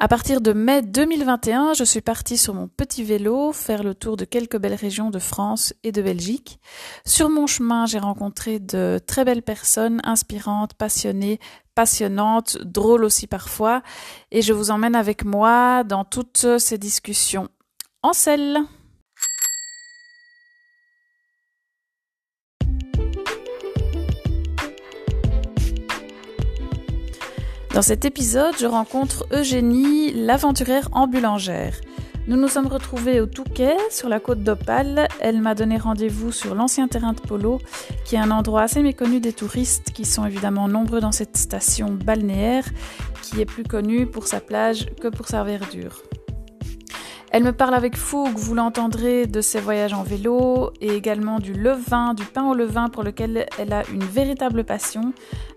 À partir de mai 2021, je suis partie sur mon petit vélo faire le tour de quelques belles régions de France et de Belgique. Sur mon chemin, j'ai rencontré de très belles personnes inspirantes, passionnées, passionnantes, drôles aussi parfois, et je vous emmène avec moi dans toutes ces discussions. En selle Dans cet épisode, je rencontre Eugénie, l'aventurière ambulangère. Nous nous sommes retrouvés au Touquet, sur la côte d'Opale. Elle m'a donné rendez-vous sur l'ancien terrain de polo, qui est un endroit assez méconnu des touristes, qui sont évidemment nombreux dans cette station balnéaire, qui est plus connue pour sa plage que pour sa verdure. Elle me parle avec fougue, vous l'entendrez, de ses voyages en vélo et également du levain, du pain au levain pour lequel elle a une véritable passion,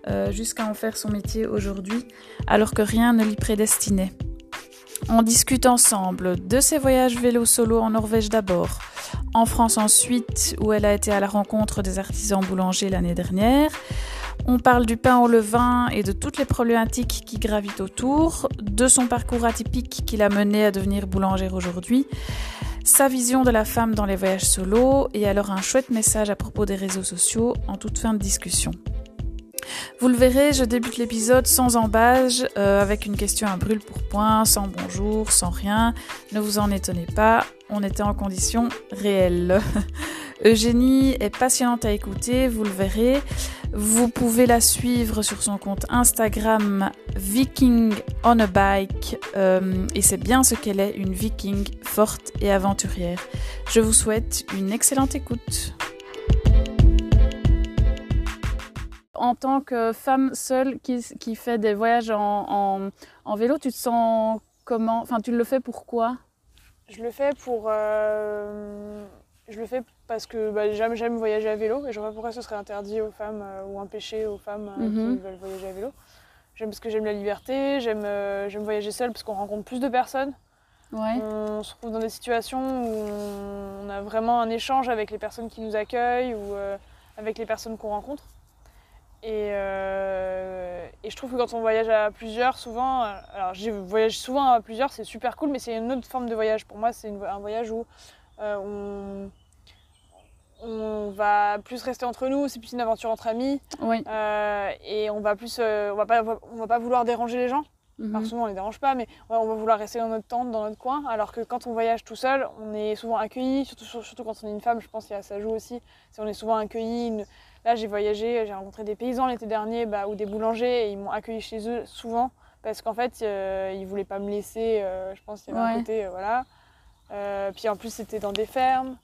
euh, jusqu'à en faire son métier aujourd'hui, alors que rien ne l'y prédestinait. On discute ensemble de ses voyages vélo solo en Norvège d'abord, en France ensuite, où elle a été à la rencontre des artisans boulangers l'année dernière, on parle du pain au levain et de toutes les problématiques qui gravitent autour, de son parcours atypique qui l'a mené à devenir boulangère aujourd'hui, sa vision de la femme dans les voyages solo et alors un chouette message à propos des réseaux sociaux en toute fin de discussion. Vous le verrez, je débute l'épisode sans embâge, euh, avec une question à brûle pour point, sans bonjour, sans rien. Ne vous en étonnez pas, on était en conditions réelles. Eugénie est passionnante à écouter, vous le verrez. Vous pouvez la suivre sur son compte Instagram Viking on a Bike euh, et c'est bien ce qu'elle est, une viking forte et aventurière. Je vous souhaite une excellente écoute. En tant que femme seule qui, fait des voyages en, vélo, tu te sens comment? Enfin, tu le fais pourquoi Je le fais pour... Euh, je le fais parce que bah, j'aime voyager à vélo et je vois pas pourquoi ce serait interdit aux femmes euh, ou un péché aux femmes euh, qui mhm. veulent voyager à vélo. J'aime parce que j'aime la liberté, euh, j'aime voyager seule parce qu'on rencontre plus de personnes. On se retrouve dans des situations où on a vraiment un échange avec les personnes qui nous accueillent ou avec les personnes qu'on rencontre. Et, et, je trouve que quand on voyage à plusieurs, souvent, alors je voyage souvent à plusieurs, c'est super cool, mais c'est une autre forme de voyage. Pour moi, c'est un voyage où on on va plus rester entre nous, c'est plus une aventure entre amis. Euh, et on va plus, euh, on va pas, on va pas vouloir déranger les gens. Mhm. souvent on les dérange pas, mais on va vouloir rester dans notre tente, dans notre coin. Alors que quand on voyage tout seul, on est souvent accueilli, surtout, surtout quand on est une femme. Je pense qu'il y a ça joue aussi. on est souvent accueilli. Là, j'ai voyagé, j'ai rencontré des paysans l'été dernier, bah, ou des boulangers, et ils m'ont accueilli chez eux souvent parce qu'en fait, euh, ils voulaient pas me laisser. je pense qu'il y avait un côté, voilà. Puis en plus, c'était dans des fermes.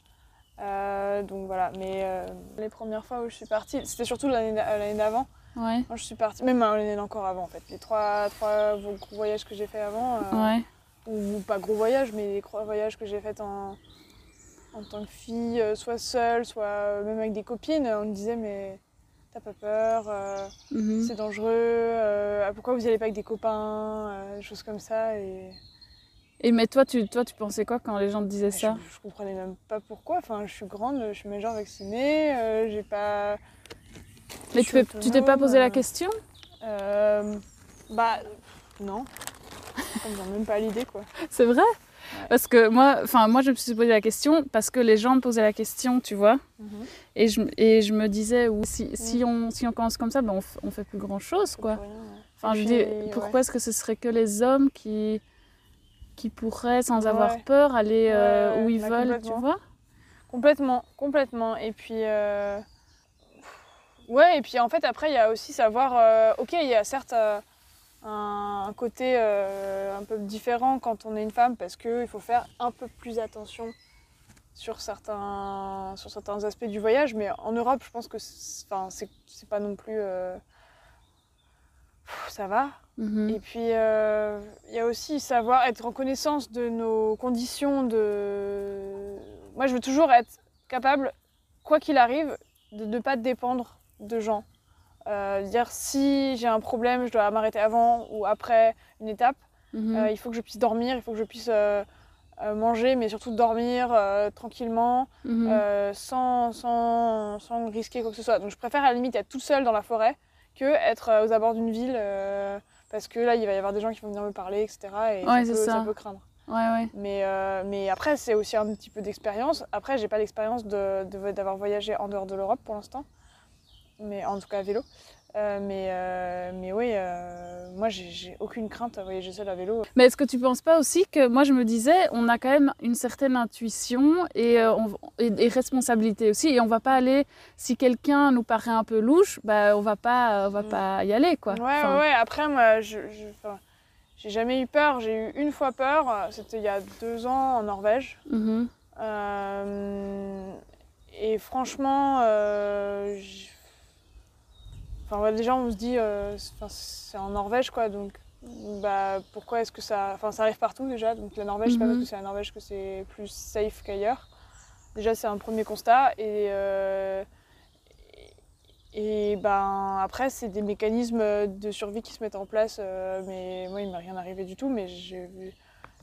Euh, donc voilà, mais euh, les premières fois où je suis partie, c'était surtout l'année d'avant. Ouais. Moi, je suis partie, même l'année encore avant en fait. Les trois, trois gros voyages que j'ai fait avant, euh, ou, pas gros voyages, mais les trois voyages que j'ai fait en, en tant que fille, soit seule, soit même avec des copines, on me disait mais t'as pas peur, mhm. c'est dangereux, pourquoi vous y allez pas avec des copains, des choses comme ça. Et et mais toi, tu, toi, tu pensais quoi quand les gens te disaient ça je, comprenais même pas pourquoi. Enfin, je suis grande, je suis majeur vaccinée, euh, j'ai pas. Mais tu, tu t'es pas posé la question euh, Bah non. Vient même pas l'idée quoi. C'est vrai Parce que moi, enfin moi je me suis posé la question parce que les gens me posaient la question, tu vois. Mhm. Et, je, et je me disais, si, si, on, si on commence comme ça, ben on, on fait plus grand chose quoi. enfin, je dis, pourquoi est-ce que ce serait que les hommes qui qui pourraient, sans avoir peur, aller euh, où ils bah, veulent, tu vois Complètement, complètement. Et puis, euh, ouais, et puis en fait, après, il y a aussi savoir, euh, ok, il y a certes un, côté un peu différent quand on est une femme, parce qu'il faut faire un peu plus attention sur certains, sur certains aspects du voyage, mais en Europe, je pense que c'est pas non plus. Ça va, Mhm. Et puis, euh, il y a aussi savoir être en connaissance de nos conditions. De... Moi, je veux toujours être capable, quoi qu'il arrive, de ne pas dépendre de gens. Euh, dire si j'ai un problème, je dois m'arrêter avant ou après une étape. Mhm. Euh, il faut que je puisse dormir, il faut que je puisse manger, mais surtout dormir tranquillement, mhm. sans, sans, sans, risquer quoi que ce soit. Donc je préfère à la limite être toute seule dans la forêt que être aux abords d'une ville parce que là, il va y avoir des gens qui vont venir me parler, etc. Et Ouais, ça, c'est peut, ça. ça peut craindre. Ouais, ouais. Mais, euh, mais après, c'est aussi un petit peu d'expérience. Après, j'ai pas l'expérience de- de- d'avoir voyagé en dehors de l'Europe pour l'instant, mais en tout cas à vélo. Euh, mais, euh, mais oui, euh, moi, j'ai- aucune crainte à voyager seule à vélo. Mais est-ce que tu penses pas aussi que moi je me disais, on a quand même une certaine intuition et, on- et, et responsabilité aussi, et on va pas aller si quelqu'un nous paraît un peu louche, bah on va pas, on va Mm. pas y aller quoi. Ouais, Enfin, ouais. Après, moi, je, je- j'ai jamais eu peur. J'ai eu une fois peur. C'était il y a deux ans en Norvège. mhm. Et franchement, euh, j'- enfin, ouais, déjà on se dit, euh, c'est- en Norvège quoi, donc bah, pourquoi est-ce que ça, enfin ça arrive partout déjà, donc la Norvège c'est pas Mhm. parce que c'est la Norvège que c'est plus safe qu'ailleurs. Déjà c'est un premier constat et euh, et, ben après c'est des mécanismes de survie qui se mettent en place, euh, mais moi il m'est rien arrivé du tout, mais j'ai vu,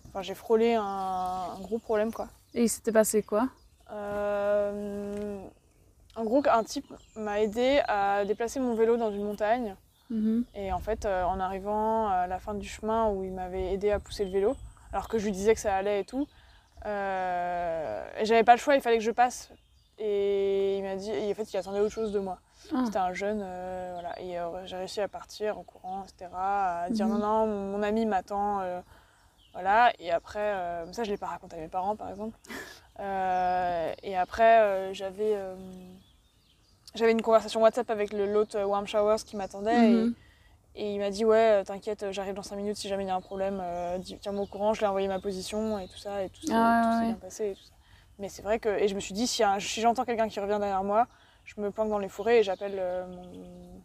enfin j'ai frôlé un, un gros problème quoi. Et il s'était passé quoi? Euh, en gros, un type m'a aidé à déplacer mon vélo dans une montagne. Mhm. Et en fait, euh, en arrivant à la fin du chemin où il m'avait aidé à pousser le vélo, alors que je lui disais que ça allait et tout, euh, j'avais pas le choix, il fallait que je passe. Et il m'a dit, et en fait, il attendait autre chose de moi. Ah. C'était un jeune, euh, voilà. Et j'ai réussi à partir en courant, etc. À dire Mhm. non, non, mon, mon ami m'attend. voilà. Et après, ça, je l'ai pas raconté à mes parents, par exemple. Euh, et après, euh, j'avais. euh, j'avais une conversation WhatsApp avec euh, Warm Showers qui m'attendait et- Mhm. et, il m'a dit ouais t'inquiète j'arrive dans 5 minutes si jamais il y a un problème euh, tiens-moi au courant je lui ai envoyé ma position et tout ça et tout, ça- Ah, tout s'est ouais. bien passé et tout ça. mais c'est vrai que et je me suis dit si, j'entends quelqu'un qui revient derrière moi je me planque dans les forêts et j'appelle euh, mon,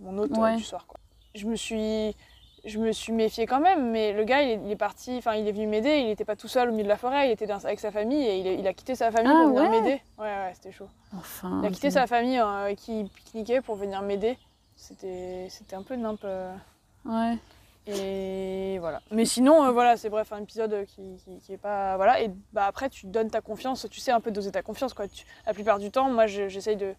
mon hôte euh, du soir quoi. je me suis je me suis méfiée quand même mais le gars il est, il est parti enfin il est venu m'aider il n'était pas tout seul au milieu de la forêt il était dans- avec sa famille et il, a quitté sa famille Ah, pour venir ouais m'aider ouais ouais c'était chaud Enfin. il a quitté sa famille euh, qui pique-niquait pour venir m'aider. C'était un peu nimp. euh, Ouais. et voilà. Mais sinon, euh, voilà, c'est bref, un épisode qui, qui, qui est pas. Voilà. Et bah, après, tu donnes ta confiance. Tu sais un peu doser ta confiance. Quoi. Tu- la plupart du temps, moi, je- j'essaye de.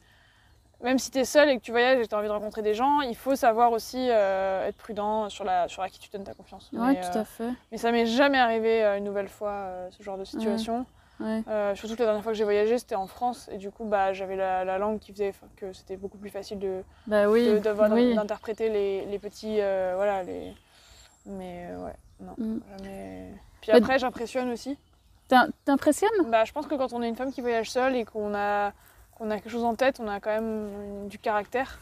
Même si tu es seul et que tu voyages et que tu as envie de rencontrer des gens, il faut savoir aussi euh, être prudent sur la, sur à qui tu donnes ta confiance. Mais, tout euh, à fait. mais ça m'est jamais arrivé euh, une nouvelle fois, ce genre de situation. Ouais. Surtout que la dernière fois que j'ai voyagé, c'était en France. Et du coup, bah, j'avais la, la langue qui faisait que c'était beaucoup plus facile de, Bah oui. oui. d'interpréter les, les petits. voilà, les... Mais ouais, non, Mm. jamais. Puis Mais- après, j'impressionne aussi. T'impressionnes? Bah, je pense que quand on est une femme qui voyage seule et qu'on a, qu'on a quelque chose en tête, on a quand même du caractère.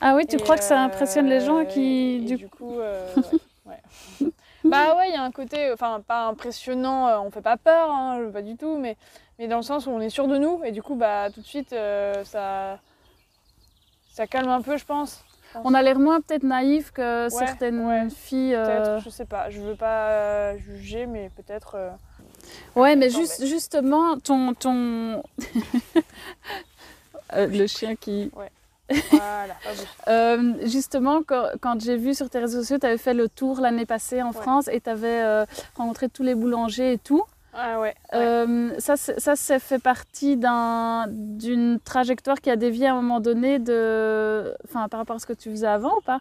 Ah oui, tu Et, crois que ça euh, impressionne les gens qui. et du- du coup, euh, ouais, ouais. bah ouais, il y a un côté, enfin pas impressionnant, euh, on fait pas peur, hein, pas du tout, mais, mais dans le sens où on est sûr de nous et du coup, bah tout de suite, euh, ça, ça calme un peu, je pense. On a l'air moins peut-être naïf que Ouais, certaines ouais. filles. euh, Peut-être, je sais pas, je veux pas juger, mais peut-être. euh, Ouais, mais juste, justement, ton. ton... Euh, le chien qui. voilà. Euh, justement, quand, quand j'ai vu sur tes réseaux sociaux, tu avais fait le tour l'année passée en Ouais. France et tu avais rencontré tous les boulangers et tout. Ah ouais. ouais. Euh, ça, ça, ça fait partie d'un- d'une trajectoire qui a dévié à un moment donné de... enfin, par rapport à ce que tu faisais avant ou pas?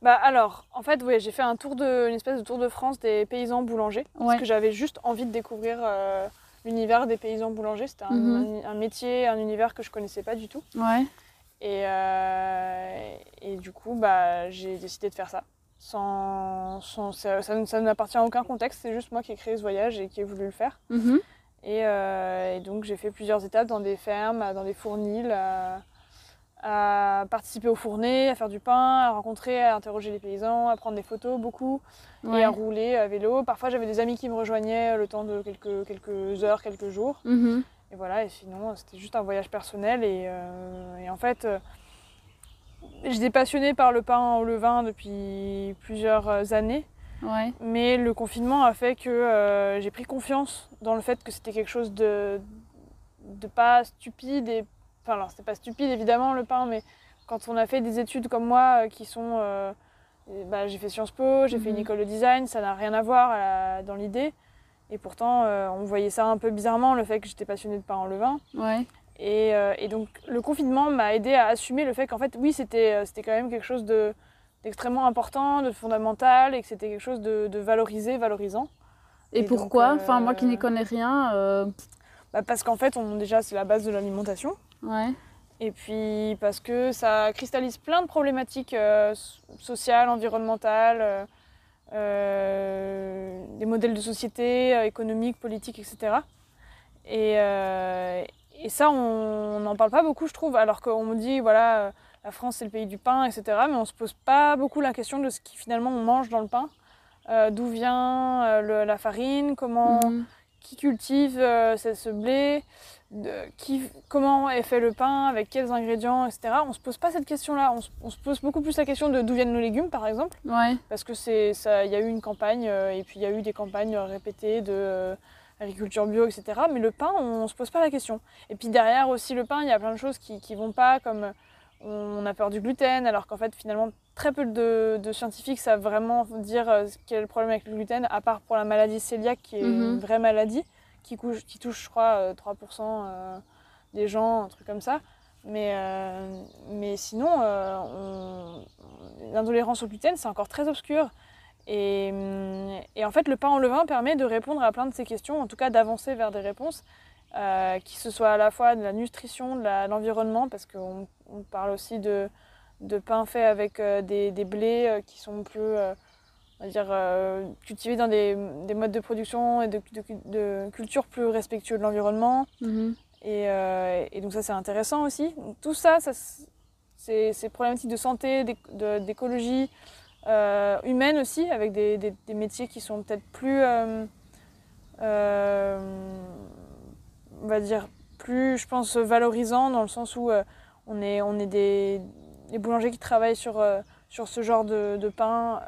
Bah alors, en fait, ouais, j'ai fait un tour de, une espèce de tour de France des paysans boulangers. Ouais. Parce que j'avais juste envie de découvrir euh, l'univers des paysans boulangers. C'était un, Mhm. un- un métier, un univers que je connaissais pas du tout. Ouais. Et, euh, et du coup, bah, j'ai décidé de faire ça. Sans, sans- ça, ça, ça n'appartient à aucun contexte, c'est juste moi qui ai créé ce voyage et qui ai voulu le faire. Mhm. Et, euh, et donc j'ai fait plusieurs étapes dans des fermes, dans des fournils, à, participer aux fournées, à faire du pain, à rencontrer, à interroger les paysans, à prendre des photos beaucoup Ouais. et à rouler à vélo. Parfois j'avais des amis qui me rejoignaient le temps de quelques, quelques heures, quelques jours. Mhm. Et voilà, et sinon c'était juste un voyage personnel. Et, euh, et en fait, euh, j'étais passionnée par le pain au levain depuis plusieurs années. Ouais. Mais le confinement a fait que euh, j'ai pris confiance dans le fait que c'était quelque chose de, de pas stupide. Et, enfin, alors, c'était pas stupide évidemment le pain, mais quand on a fait des études comme moi euh, qui sont. euh, bah, j'ai fait Sciences Po, j'ai fait une Mhm. école de design, ça n'a rien à voir à la- dans l'idée. Et pourtant, euh, on voyait ça un peu bizarrement, le fait que j'étais passionnée de pain en levain. Ouais. Et, euh, et donc le confinement m'a aidé à assumer le fait qu'en fait, oui, c'était euh, quand même quelque chose de, d'extrêmement important, de fondamental, et que c'était quelque chose de, de, valorisé, valorisant. Et, pourquoi? Enfin, moi qui n'y connais rien. Bah parce qu'en fait, on, déjà, c'est la base de l'alimentation. Ouais. Et puis parce que ça cristallise plein de problématiques euh, sociales, environnementales, euh, euh, des modèles de société, économiques, politiques, etc. Et, et ça, on n'en parle pas beaucoup, je trouve, alors qu'on me dit, voilà, la France c'est le pays du pain, etc. Mais on ne se pose pas beaucoup la question de ce qui finalement on mange dans le pain, d'où vient la farine, comment, mhm. qui cultive ce blé qui, comment est fait le pain, avec quels ingrédients, etc. On se pose pas cette question-là. On, se pose beaucoup plus la question de d'où viennent nos légumes, par exemple. Ouais. Parce que c'est ça, il y a eu une campagne euh, et puis il y a eu des campagnes répétées de euh, agriculture bio, etc. Mais le pain, on, ne se pose pas la question. Et puis derrière aussi le pain, il y a plein de choses qui, qui vont pas, comme on a peur du gluten, alors qu'en fait finalement très peu de, scientifiques savent vraiment dire euh, quel est le problème avec le gluten, à part pour la maladie cœliaque qui est une mhm. vraie maladie qui, touche, je crois, 3% euh, euh, des gens, un truc comme ça. Mais, euh, mais sinon, l'intolérance au gluten, c'est encore très obscur. Et, et, en fait, le pain en levain permet de répondre à plein de ces questions, en tout cas d'avancer vers des réponses, qui se soient à la fois de la nutrition, de l'environnement, parce qu'on on parle aussi de, de pain fait avec des, des, blés qui sont plus on va dire, euh, cultiver dans des, des, modes de production et de, de, culture plus respectueux de l'environnement. Mhm. Et, euh, et, donc ça, c'est intéressant aussi. tout ça, ça c'est ces problématiques de santé, d'écologie euh, humaine aussi, avec des, des, métiers qui sont peut-être plus, on va dire, plus, je pense, valorisants dans le sens où on est, on est des, boulangers qui travaillent sur, sur ce genre de, pain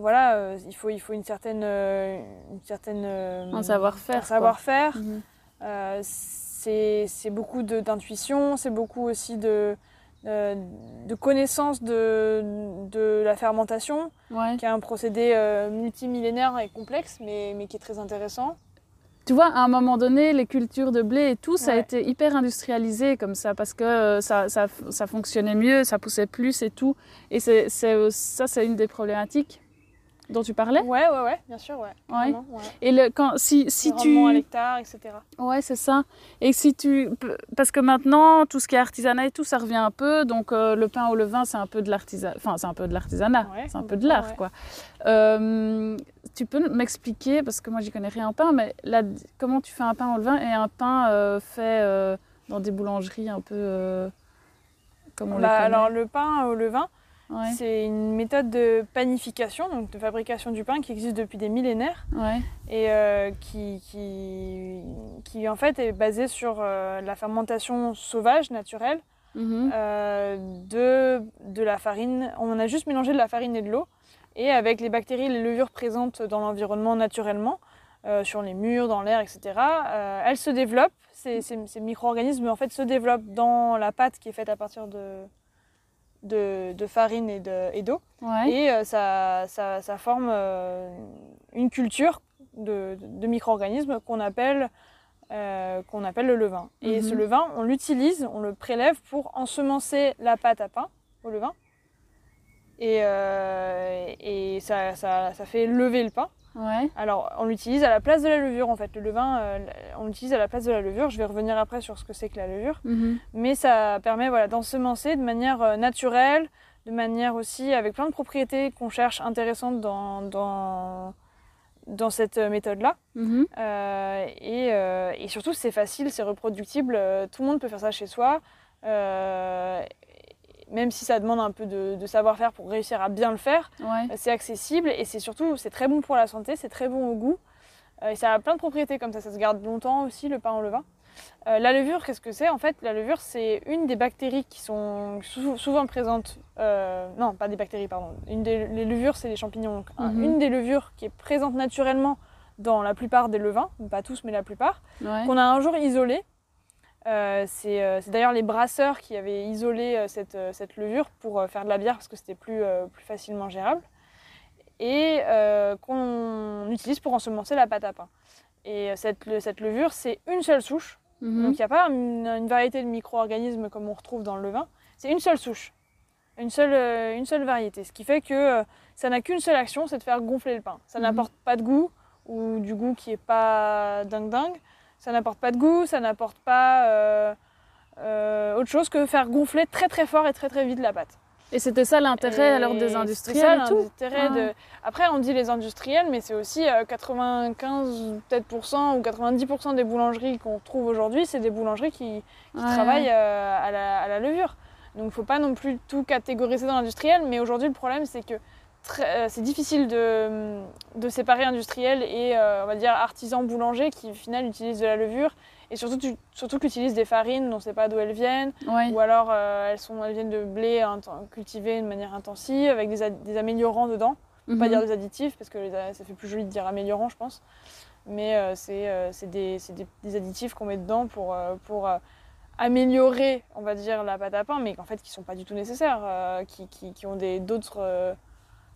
voilà, euh, il, faut, il faut une certaine. Euh, une certaine euh, un savoir-faire. savoir-faire. Mhm. c'est beaucoup d'intuition, c'est beaucoup aussi de, de connaissance de, de la fermentation, qui est un procédé multimillénaire et complexe, mais, mais qui est très intéressant. Tu vois, à un moment donné, les cultures de blé et tout, ça a été hyper industrialisé comme ça, parce que ça, ça, ça fonctionnait mieux, ça poussait plus et tout. Et c'est ça, c'est une des problématiques dont tu parlais Ouais, ouais, ouais, bien sûr, ouais. ouais. Et le, quand, si, si tu... à l'hectare, etc. Ouais, c'est ça. Et si tu... Parce que maintenant, tout ce qui est artisanat et tout, ça revient un peu. Donc, euh, le pain au levain, c'est un peu de l'artisanat. Enfin, c'est un peu de l'artisanat. c'est un peu de l'art, quoi. Euh, tu peux m'expliquer, parce que moi, j'y connais rien en pain, mais là, comment tu fais un pain au levain et un pain euh, fait dans des boulangeries un peu... comme on bah, Alors, le pain au levain c'est une méthode de panification, donc de fabrication du pain qui existe depuis des millénaires et euh, qui, qui, qui, en fait est basée sur euh, la fermentation sauvage, naturelle, mhm. euh, de, de la farine. On a juste mélangé de la farine et de l'eau et avec les bactéries et les levures présentes dans l'environnement naturellement, sur les murs, dans l'air, etc., elles se développent. Ces, ces, ces micro-organismes en fait se développent dans la pâte qui est faite à partir de, de, farine et d'eau. Et, et euh, ça, ça, forme euh, une culture de, de micro-organismes qu'on appelle, euh, qu'on appelle le levain. Et ce mhm. levain, on l'utilise, on le prélève pour ensemencer la pâte à pain au levain. Et, et ça, ça, fait lever le pain. Alors, on l'utilise à la place de la levure, en fait. Le levain, euh, on l'utilise à la place de la levure. Je vais revenir après sur ce que c'est que la levure. Mhm. Mais ça permet voilà, d'ensemencer de manière euh, naturelle, de manière aussi avec plein de propriétés qu'on cherche intéressantes dans, dans, dans cette méthode-là. Mhm. Euh, et, et, surtout, c'est facile, c'est reproductible. tout le monde peut faire ça chez soi même si ça demande un peu de, savoir-faire pour réussir à bien le faire, c'est accessible et c'est surtout c'est très bon pour la santé, c'est très bon au goût. Euh, et ça a plein de propriétés comme ça, ça se garde longtemps aussi le pain au levain. Euh, la levure, qu'est-ce que c'est? En fait, la levure, c'est une des bactéries qui sont souvent présentes. Euh, non, pas des bactéries, pardon. Une des, les levures, c'est des champignons. Mhm. Une des levures qui est présente naturellement dans la plupart des levains, pas tous, mais la plupart, qu'on a un jour isolée euh, euh, c'est d'ailleurs les brasseurs qui avaient isolé euh, cette, cette, levure pour faire de la bière parce que c'était plus, plus facilement gérable et qu'on utilise pour ensemencer la pâte à pain. Et cette, cette levure, c'est une seule souche. Mhm. Donc il n'y a pas une, variété de micro-organismes comme on retrouve dans le levain. C'est une seule souche. une seule, une seule variété. Ce qui fait que ça n'a qu'une seule action, c'est de faire gonfler le pain. Ça mhm. n'apporte pas de goût, ou du goût qui est pas dingue dingue. Ça n'apporte pas de goût, ça n'apporte pas autre chose que faire gonfler très très fort et très très vite la pâte. Et c'était ça l'intérêt alors des industriels ça, l'intérêt de... Après, on dit les industriels, mais c'est aussi 95 euh, peut-être ou 90% des boulangeries qu'on trouve aujourd'hui, c'est des boulangeries qui, travaillent euh, à, la, levure. Donc, il ne faut pas non plus tout catégoriser dans l'industriel, mais aujourd'hui, le problème, c'est que euh, c'est difficile de, de, séparer industriel et, on va dire, artisan boulanger qui, au final, utilisent de la levure et surtout, tu, surtout qu'utilisent des farines dont on ne sait pas d'où elles viennent. Ou alors euh, elles, sont, elles viennent de blé cultivé de manière intensive avec des, des améliorants dedans. On ne pas mhm. dire des additifs parce que ça fait plus joli de dire améliorant, je pense. Mais euh, euh, c'est des, des, des, additifs qu'on met dedans pour, pour améliorer, on va dire, la pâte à pain, mais en fait qui ne sont pas du tout nécessaires, qui, qui, qui, ont d'autres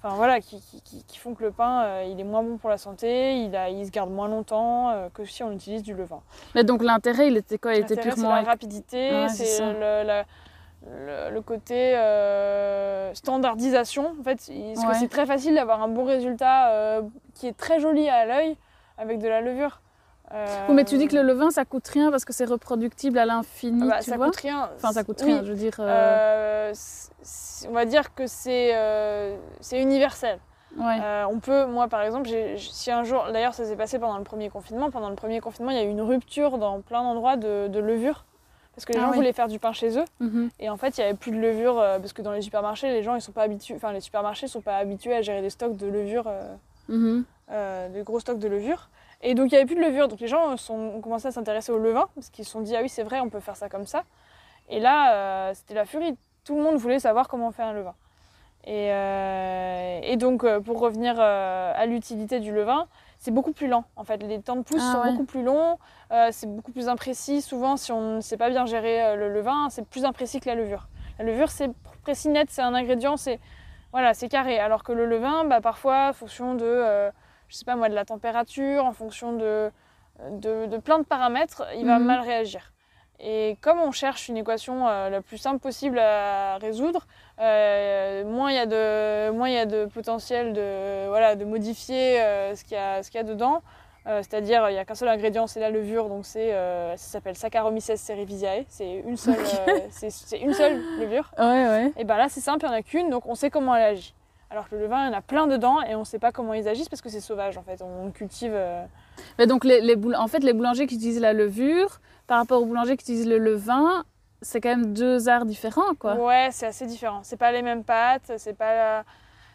Enfin, voilà, qui, qui, font que le pain euh, il est moins bon pour la santé, il, a, il se garde moins longtemps euh, que si on utilise du levain. Mais donc l'intérêt, il était quoi? Il était purement la rapidité, c'est le, le, côté euh, standardisation. En fait, c'est très facile d'avoir un bon résultat qui est très joli à l'œil avec de la levure. Euh... mais tu dis que le levain ça coûte rien parce que c'est reproductible à l'infini. Ah bah, ça coûte rien. Enfin, ça coûte rien, je veux dire. Euh... euh on va dire que c'est euh, universel. Ouais. Euh, on peut, moi par exemple, si un jour, d'ailleurs ça s'est passé pendant le premier confinement, pendant le premier confinement il y a eu une rupture dans plein d'endroits de, de, levure parce que les ah gens voulaient faire du pain chez eux mhm. et en fait il n'y avait plus de levure parce que dans les supermarchés les gens ils sont pas habitués, enfin les supermarchés sont pas habitués à gérer des stocks de levure, mhm. des gros stocks de levure. Et donc il n'y avait plus de levure, donc les gens sont, ont commencé à s'intéresser au levain, parce qu'ils se sont dit, ah oui c'est vrai, on peut faire ça comme ça. Et là, euh, c'était la furie, tout le monde voulait savoir comment faire un levain. Et, euh, donc euh, pour revenir à l'utilité du levain, c'est beaucoup plus lent en fait. Les temps de pousse ah sont beaucoup plus longs, c'est beaucoup plus imprécis. Souvent, si on ne sait pas bien gérer le levain, c'est plus imprécis que la levure. La levure, c'est précis net, c'est un ingrédient, c'est voilà, c'est carré. Alors que le levain, bah, parfois, en fonction de je sais pas moi, de la température, en fonction de, de, plein de paramètres, il va mhm. mal réagir. Et comme on cherche une équation euh, la plus simple possible à résoudre, euh, moins il y a de moins il y a de potentiel de voilà de modifier euh, ce qu'il y a ce qu'il y a dedans. C'est-à-dire il n'y a qu'un seul ingrédient, c'est la levure, donc c'est ça s'appelle Saccharomyces cerevisiae. C'est une seule c'est une seule levure. Ouais, ouais. Et ben là c'est simple, il n'y en a qu'une, donc on sait comment elle agit. Alors que le levain, il y en a plein dedans et on ne sait pas comment ils agissent parce que c'est sauvage en fait. On cultive. Euh. Mais donc les, les en fait, les boulangers qui utilisent la levure par rapport aux boulangers qui utilisent le levain, c'est quand même deux arts différents quoi. Ouais, c'est assez différent. C'est pas les mêmes pâtes, c'est pas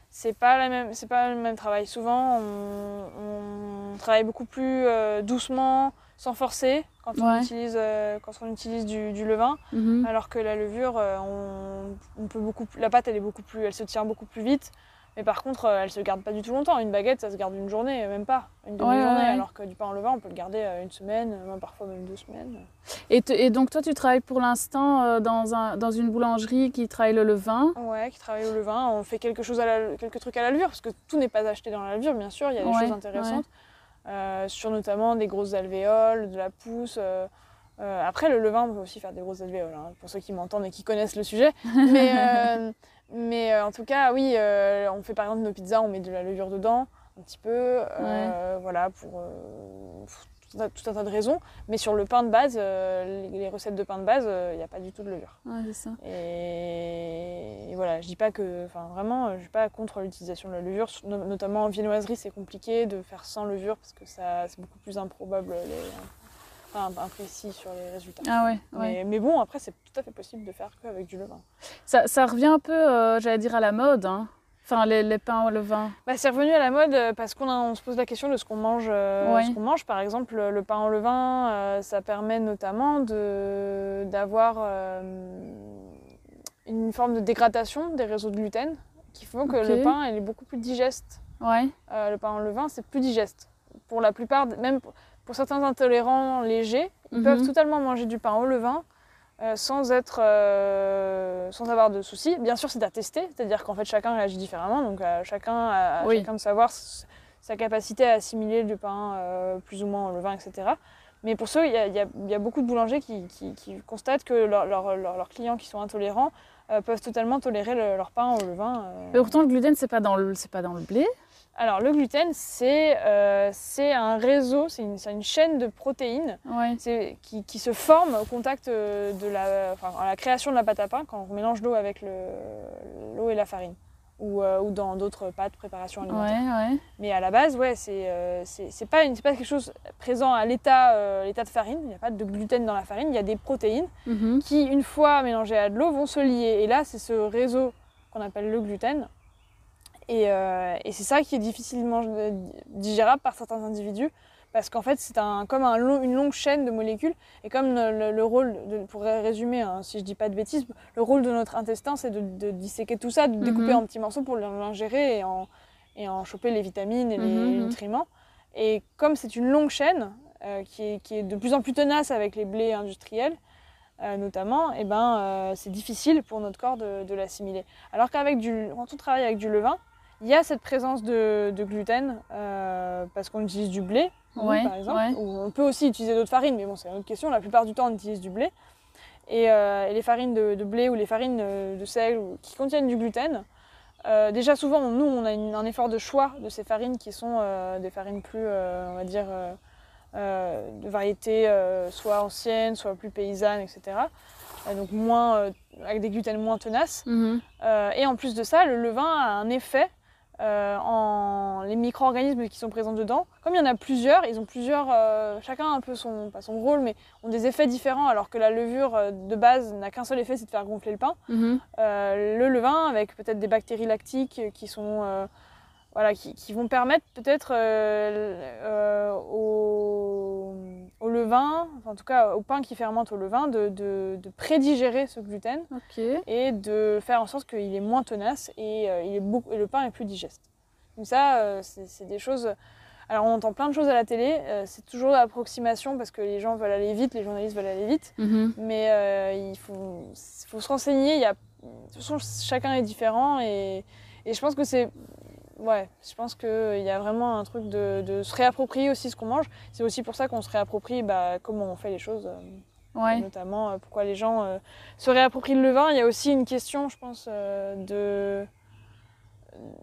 c'est pas la même c'est pas le même travail. Souvent on, travaille beaucoup plus euh, doucement, sans forcer quand on utilise euh, quand on utilise du, levain, mhm. alors que la levure on, on, peut beaucoup la pâte elle est beaucoup plus elle se tient beaucoup plus vite. Mais par contre, euh, elle se garde pas du tout longtemps. Une baguette, ça se garde une journée, même pas, une demi-journée. alors que du pain en levain, on peut le garder euh, une semaine, même parfois même deux semaines. Et, et donc toi, tu travailles pour l'instant euh, dans, un, dans une boulangerie qui travaille le levain? Ouais, qui travaille le levain. On fait quelque chose à quelques trucs à la levure, parce que tout n'est pas acheté dans la levure, bien sûr. Il y a des choses intéressantes. sur notamment des grosses alvéoles, de la pousse. après, le levain, on peut aussi faire des grosses alvéoles, hein, pour ceux qui m'entendent et qui connaissent le sujet. Mais, mais euh, en tout cas, oui, euh, on fait par exemple nos pizzas, on met de la levure dedans, un petit peu, euh, voilà, pour, tout, un, tas de raisons. Mais sur le pain de base, les, recettes de pain de base, il n'y a pas du tout de levure. Ouais, c'est ça. Et, voilà, je dis pas que, enfin vraiment, je suis pas contre l'utilisation de la levure, notamment en viennoiserie, c'est compliqué de faire sans levure parce que ça, c'est beaucoup plus improbable. Les, enfin, imprécis sur les résultats. Ah ouais, mais, mais, bon, après, c'est tout à fait possible de faire qu'avec du levain. Ça, ça, revient un peu, euh, j'allais dire, à la mode, hein. Enfin, les, les, pains au levain. Bah, c'est revenu à la mode euh, parce qu'on on se pose la question de ce qu'on mange. Euh, ce qu'on mange. Par exemple, le, pain au levain, ça permet notamment d'avoir une forme de dégradation des réseaux de gluten qui font que le pain il est beaucoup plus digeste. Ouais. le pain au levain, c'est plus digeste. Pour la plupart, même pour certains intolérants légers, ils peuvent mhm. totalement manger du pain au levain euh, sans, être, euh, sans avoir de soucis. Bien sûr, c'est à tester, c'est-à-dire qu'en fait, chacun réagit différemment, donc euh, chacun a chacun de savoir sa capacité à assimiler du pain plus ou moins au levain, etc. Mais pour ceux, il y, a beaucoup de boulangers qui, constatent que leurs clients qui sont intolérants peuvent totalement tolérer leur pain au levain. Mais pourtant, le gluten, c'est pas dans le, c'est pas dans le blé. Alors, le gluten, c'est c'est un réseau, c'est une, une, chaîne de protéines qui, qui, se forme au contact de la, enfin, à la création de la pâte à pain quand on mélange l'eau avec l'eau et la farine ou, euh, ou dans d'autres pâtes, préparation alimentaire. Mais à la base, ouais, c'est euh, c'est pas, pas quelque chose présent à l'état euh, l'état de farine. Il n'y a pas de gluten dans la farine. Il y a des protéines mhm. qui, une fois mélangées à de l'eau, vont se lier. Et là, c'est ce réseau qu'on appelle le gluten. Et, et c'est ça qui est difficilement digérable par certains individus parce qu'en fait c'est un, comme un une longue chaîne de molécules et comme le, rôle, de, pour résumer, hein, si je dis pas de bêtises, le rôle de notre intestin c'est de, disséquer tout ça, de mhm. découper en petits morceaux pour l'ingérer et en, et en choper les vitamines et les mhm, mhm. nutriments. Et comme c'est une longue chaîne euh, qui, est, qui, est, de plus en plus tenace avec les blés industriels, euh, notamment, et eh ben, euh, c'est difficile pour notre corps de, l'assimiler. Alors qu'avec du, quand on travaille avec du levain, il y a cette présence de, gluten parce qu'on utilise du blé, par exemple. on peut aussi utiliser d'autres farines, mais bon, c'est une autre question. La plupart du temps, on utilise du blé. Et, euh, les farines de, blé ou les farines de sel qui contiennent du gluten, euh, déjà souvent, nous, on a un effort de choix de ces farines qui sont euh, des farines plus, on va dire, de variété soit ancienne, soit plus paysanne, etc. donc moins, avec des gluten moins tenaces. Mhm. et en plus de ça, le levain a un effet euh, en les micro-organismes qui sont présents dedans. Comme il y en a plusieurs, ils ont plusieurs, euh, chacun un peu son, pas son rôle, mais ont des effets différents, alors que la levure euh, de base n'a qu'un seul effet, c'est de faire gonfler le pain. Mhm. le levain, avec peut-être des bactéries lactiques qui sont voilà, qui, vont permettre peut-être au, au, levain, en tout cas au pain qui fermente au levain, de, de, prédigérer ce gluten et de faire en sorte qu'il est moins tenace et, il est beaucoup, et le pain est plus digeste. Donc ça, c'est des choses... Alors on entend plein de choses à la télé, c'est toujours l'approximation parce que les gens veulent aller vite, les journalistes veulent aller vite, mhm. mais il faut, faut, se renseigner, il y a, de toute façon chacun est différent et, et je pense que c'est ouais, je pense qu'il y a vraiment un truc de, se réapproprier aussi ce qu'on mange. C'est aussi pour ça qu'on se réapproprie bah, comment on fait les choses. Euh, notamment euh, pourquoi les gens euh, se réapproprient le levain. Il y a aussi une question, je pense, de.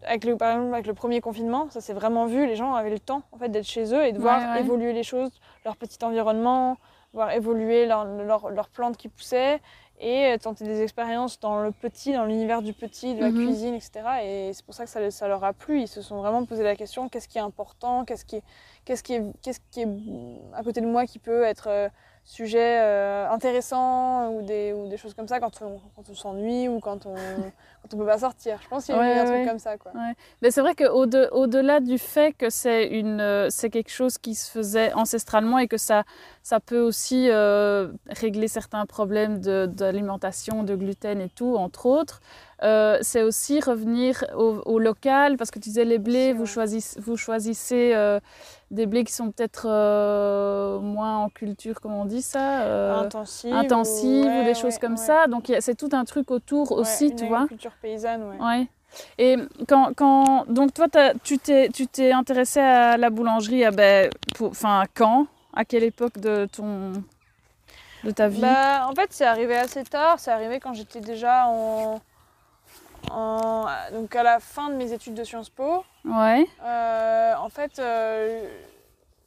Avec le, par exemple, avec le premier confinement, ça s'est vraiment vu. Les gens avaient le temps en fait, d'être chez eux et de voir évoluer les choses, leur petit environnement, voir évoluer leurs leur, plantes qui poussaient et tenter des expériences dans le petit, dans l'univers du petit, de la mhm. cuisine, etc. Et c'est pour ça que ça, ça, leur a plu. Ils se sont vraiment posé la question qu'est-ce qui est important, qu'est-ce qui est, qu'est-ce qui est, qu'est-ce qui est à côté de moi qui peut être euh, sujet euh, intéressant ou des, ou des choses comme ça quand on, quand on s'ennuie ou quand on quand on peut pas sortir. Je pense qu'il y a un truc comme ça. Quoi. Mais c'est vrai qu'au-delà du fait que c'est une euh, c'est quelque chose qui se faisait ancestralement et que ça ça peut aussi euh, régler certains problèmes d'alimentation, de, gluten et tout, entre autres. Euh, c'est aussi revenir au, local, parce que tu disais les blés, vous choisissez, vous choisissez euh, des blés qui sont peut-être moins en culture, comment on dit ça Intensive. Intensive ou, des choses comme ça. Donc c'est tout un truc autour aussi, tu vois. culture paysanne, ouais. Et quand, quand, donc toi, tu t'es intéressé à la boulangerie, à, ben, enfin, quand? À quelle époque de ton de ta vie? Bah, En fait, c'est arrivé assez tard. C'est arrivé quand j'étais déjà en, donc à la fin de mes études de Sciences Po. Ouais. Euh, en fait, euh,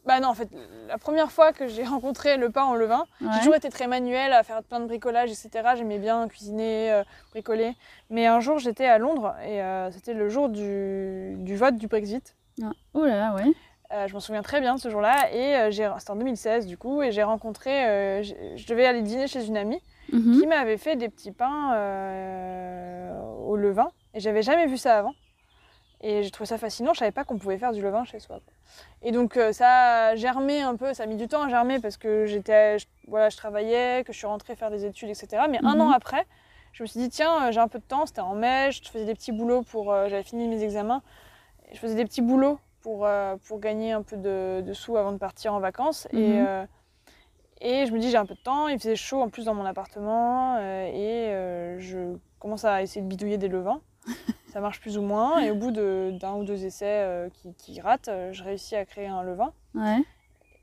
bah non, en fait, la première fois que j'ai rencontré le pain en levain, j'ai toujours été très manuelle à faire plein de bricolage, etc. J'aimais bien cuisiner, euh, bricoler. Mais un jour, j'étais à Londres et c'était le jour du, du vote du Brexit. Ah. Oh là là, ouais. Euh, je m'en souviens très bien de ce jour-là. Et euh, c'était en 2016 du coup. Et j'ai rencontré. Euh, je devais aller dîner chez une amie mhm. qui m'avait fait des petits pains au levain. Et j'avais jamais vu ça avant. Et j'ai trouvé ça fascinant. Je savais pas qu'on pouvait faire du levain chez soi. Et donc ça a germé un peu. Ça a mis du temps à germer parce que j'étais, voilà, je travaillais, que je suis rentrée faire des études, etc. Mais un mhm. an après, je me suis dit tiens, j'ai un peu de temps. C'était en mai. Je faisais des petits boulots pour. j'avais fini mes examens. Je faisais des petits boulots pour, euh, pour gagner un peu de, de, sous avant de partir en vacances. Et, mhm. euh, et je me dis, j'ai un peu de temps, il faisait chaud en plus dans mon appartement, euh, et je commence à essayer de bidouiller des levains. Ça marche plus ou moins, et au bout d'un ou deux essais qui, qui ratent, je réussis à créer un levain. Ouais.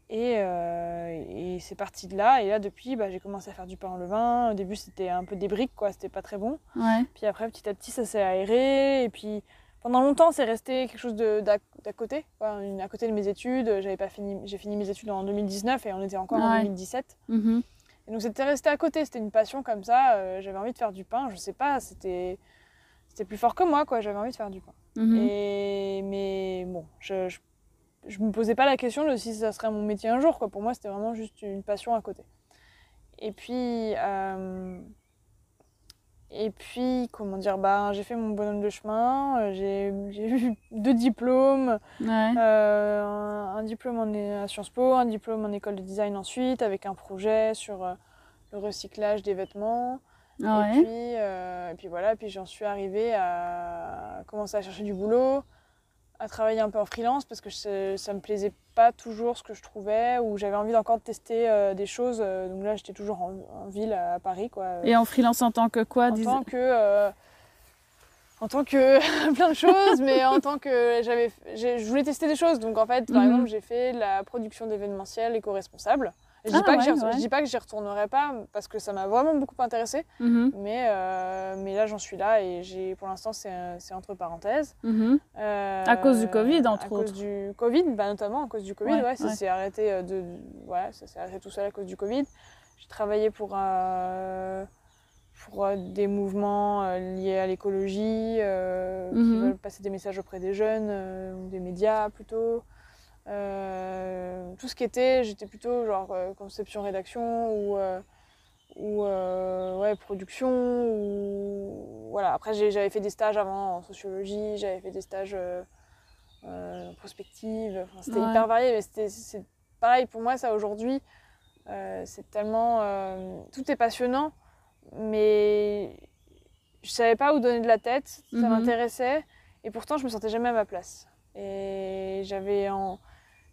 Et, c'est parti de là. Et là, depuis, bah, j'ai commencé à faire du pain en levain. Au début, c'était un peu des briques, quoi. C'était pas très bon. Puis après, petit à petit, ça s'est aéré. Et puis, pendant longtemps, c'est resté quelque chose d'à côté, à côté de mes études. J'avais pas fini, j'ai fini mes études en 2019 et on était encore en 2017. Mm-hmm. Et donc c'était resté à côté, c'était une passion comme ça. Euh, j'avais envie de faire du pain, je sais pas, c'était c'était plus fort que moi, quoi. J'avais envie de faire du pain. Mm-hmm. Et mais bon, je, je, me posais pas la question de si ça serait mon métier un jour, quoi. Pour moi, c'était vraiment juste une passion à côté. Et puis euh, et puis, comment dire, bah, j'ai fait mon bonhomme de chemin, euh, j'ai eu deux diplômes, euh, un, diplôme en, à Sciences Po, un diplôme en école de design ensuite, avec un projet sur euh, le recyclage des vêtements. Et, puis, et puis voilà, puis j'en suis arrivée à commencer à chercher du boulot, à travailler un peu en freelance parce que ça me plaisait pas toujours ce que je trouvais ou j'avais envie encore de tester euh, des choses. Euh, donc là, j'étais toujours en, ville à Paris. Quoi. Et en freelance en tant que quoi En tant que. Euh, en tant que plein de choses, mais en tant que j'avais, je voulais tester des choses. Donc en fait, par mhm. exemple, j'ai fait la production d'événementiels éco-responsables. Je dis, ah pas que dis pas que j'y retournerai pas parce que ça m'a vraiment beaucoup intéressé. Mhm. mais, euh, mais là, j'en suis là et j'ai, pour l'instant, c'est, entre parenthèses. Mhm. Euh, à cause du Covid, entre autres. À cause du Covid, bah, notamment à cause du Covid, ouais, ça s'est arrêté, euh, de, ça s'est arrêté tout seul à cause du Covid. J'ai travaillé pour, pour des mouvements liés à l'écologie qui mhm. veulent passer des messages auprès des jeunes, des médias plutôt. Euh, tout ce qui était, j'étais plutôt genre euh, conception rédaction ou, euh, ou ouais, production. Ou... Voilà. Après, j'avais fait des stages avant en sociologie, j'avais fait des stages en prospective. Enfin, c'était hyper varié, mais c'est pareil pour moi, ça aujourd'hui. c'est tellement. tout est passionnant, mais je savais pas où donner de la tête, ça mhm. m'intéressait, et pourtant je me sentais jamais à ma place. Et j'avais en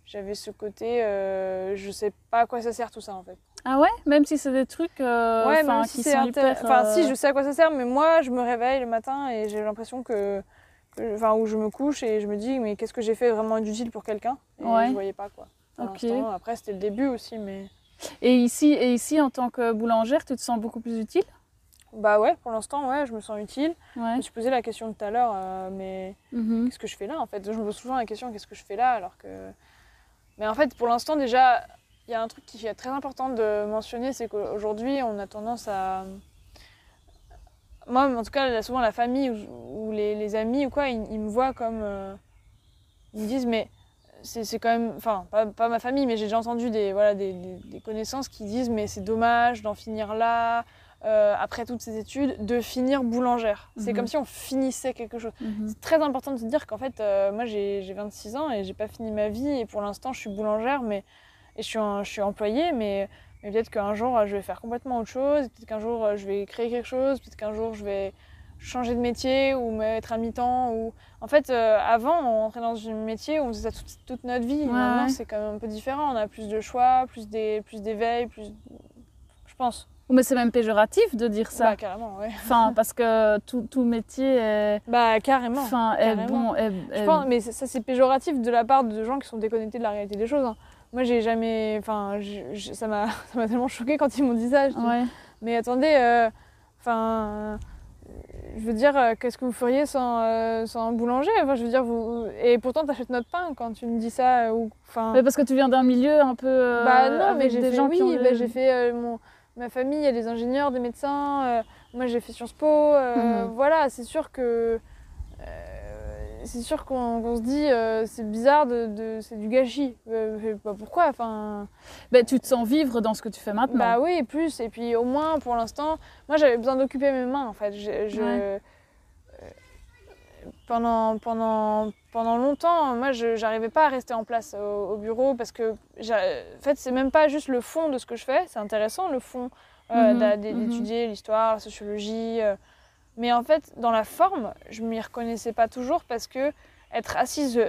j'avais ce côté, euh, je sais pas à quoi ça sert tout ça en fait. Ah ouais? Même si c'est des trucs euh, ouais, même si c'est Enfin, si, euh, je sais à quoi ça sert, mais moi, je me réveille le matin et j'ai l'impression que... Enfin, où je me couche et je me dis, mais qu'est-ce que j'ai fait vraiment d'utile pour quelqu'un? Et ouais. je voyais pas quoi. Après, c'était le début aussi, mais... Et ici, et ici, en tant que boulangère, tu te sens beaucoup plus utile? Bah ouais, pour l'instant, ouais, je me sens utile. Je me suis posé la question tout à l'heure, mais mhm. qu'est-ce que je fais là en fait? Je me pose souvent la question, qu'est-ce que je fais là alors que mais en fait, pour l'instant, déjà, il y a un truc qui est très important de mentionner, c'est qu'aujourd'hui, on a tendance à. Moi, en tout cas, souvent la famille ou, les, amis ou quoi, ils, me voient comme. Euh, ils me disent, mais c'est quand même. Enfin, pas, ma famille, mais j'ai déjà entendu des, voilà, des, des connaissances qui disent, mais c'est dommage d'en finir là. Euh, après toutes ces études, de finir boulangère. C'est mhm. comme si on finissait quelque chose. Mhm. C'est très important de se dire qu'en fait, euh, moi j'ai 26 ans et j'ai pas fini ma vie et pour l'instant je suis boulangère mais, et je suis, je suis employée, mais, mais peut-être qu'un jour je vais faire complètement autre chose, peut-être qu'un jour je vais créer quelque chose, peut-être qu'un jour je vais changer de métier ou mettre à mi-temps. Ou... En fait, euh, avant, on rentrait dans un métier où on faisait ça toute, notre vie. Maintenant, c'est quand même un peu différent. On a plus de choix, plus d'éveil, plus... Je pense. Mais c'est même péjoratif de dire ça. Bah, carrément, ouais. Enfin, parce que tout, tout métier est. Bah, carrément. Enfin, est bon. Je pense, mais ça, c'est péjoratif de la part de gens qui sont déconnectés de la réalité des choses. Hein. Moi, j'ai jamais. Enfin, ça m'a tellement choqué quand ils m'ont dit ça. Ouais. Mais attendez, euh, enfin. je veux dire, euh, qu'est-ce que vous feriez sans, euh, sans un boulanger? Enfin, je veux dire, vous... Et pourtant, tu achètes notre pain quand tu me dis ça. Ou... Enfin... Mais parce que tu viens d'un milieu un peu. bah non, mais j'ai fait, oui, bah, j'ai fait mon ma famille, il y a des ingénieurs, des médecins. Euh, moi, j'ai fait Sciences Po. Euh, mhm. Voilà, c'est sûr que. Euh, c'est sûr qu'on se dit c'est bizarre, de, c'est du gâchis. Bah, pourquoi enfin... Bah, tu te sens vivre dans ce que tu fais maintenant. Bah oui, plus. Et puis au moins, pour l'instant, moi j'avais besoin d'occuper mes mains en fait. Je, pendant, pendant, pendant longtemps, moi, je n'arrivais pas à rester en place au, bureau parce que, en fait, c'est même pas juste le fond de ce que je fais. C'est intéressant, le fond, euh, mhm, mhm. d'étudier l'histoire, la sociologie. Euh. mais en fait, dans la forme, je m'y reconnaissais pas toujours parce que être assise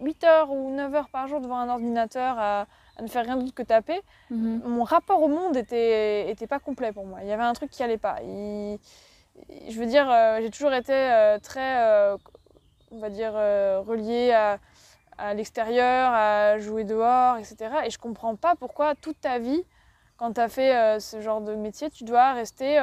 8 heures ou 9 heures par jour devant un ordinateur à, ne faire rien d'autre que taper, mhm. mon rapport au monde était, était pas complet pour moi. Il y avait un truc qui allait pas. je veux dire, euh, j'ai toujours été très on va dire, euh, relié à, l'extérieur, à jouer dehors, etc. Et je comprends pas pourquoi toute ta vie, quand tu as fait ce genre de métier, tu dois rester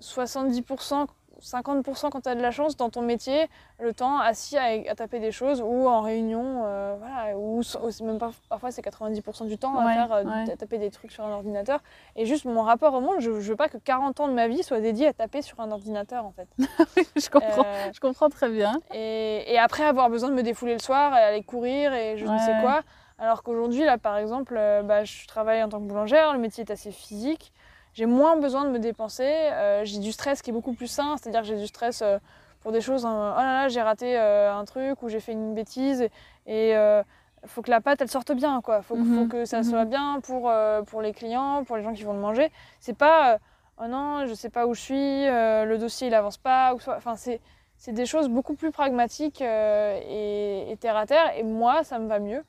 70% 50% quand tu as de la chance dans ton métier, le temps assis à, taper des choses ou en réunion, euh, voilà, ou, même pas, parfois c'est 90% du temps à, faire, euh, taper des trucs sur un ordinateur. Et juste mon rapport au monde, je, veux pas que 40 ans de ma vie soit dédié à taper sur un ordinateur en fait. je, comprends, euh, je comprends très bien. Et, et, après avoir besoin de me défouler le soir et aller courir et je ne sais quoi. Alors qu'aujourd'hui, là par exemple, bah, je travaille en tant que boulangère, le métier est assez physique j'ai moins besoin de me dépenser. Euh, j'ai du stress qui est beaucoup plus sain, c'est-à-dire que j'ai du stress euh, pour des choses. Hein, oh là là, j'ai raté euh, un truc ou j'ai fait une bêtise et il faut que la pâte elle sorte bien quoi. Faut, faut mhm. que ça soit mhm. bien pour, pour les clients, pour les gens qui vont le manger. C'est pas oh non, je sais pas où je suis, le dossier il avance pas. Ou enfin c'est c'est des choses beaucoup plus pragmatiques et, et, terre à terre. Et moi, ça me va mieux.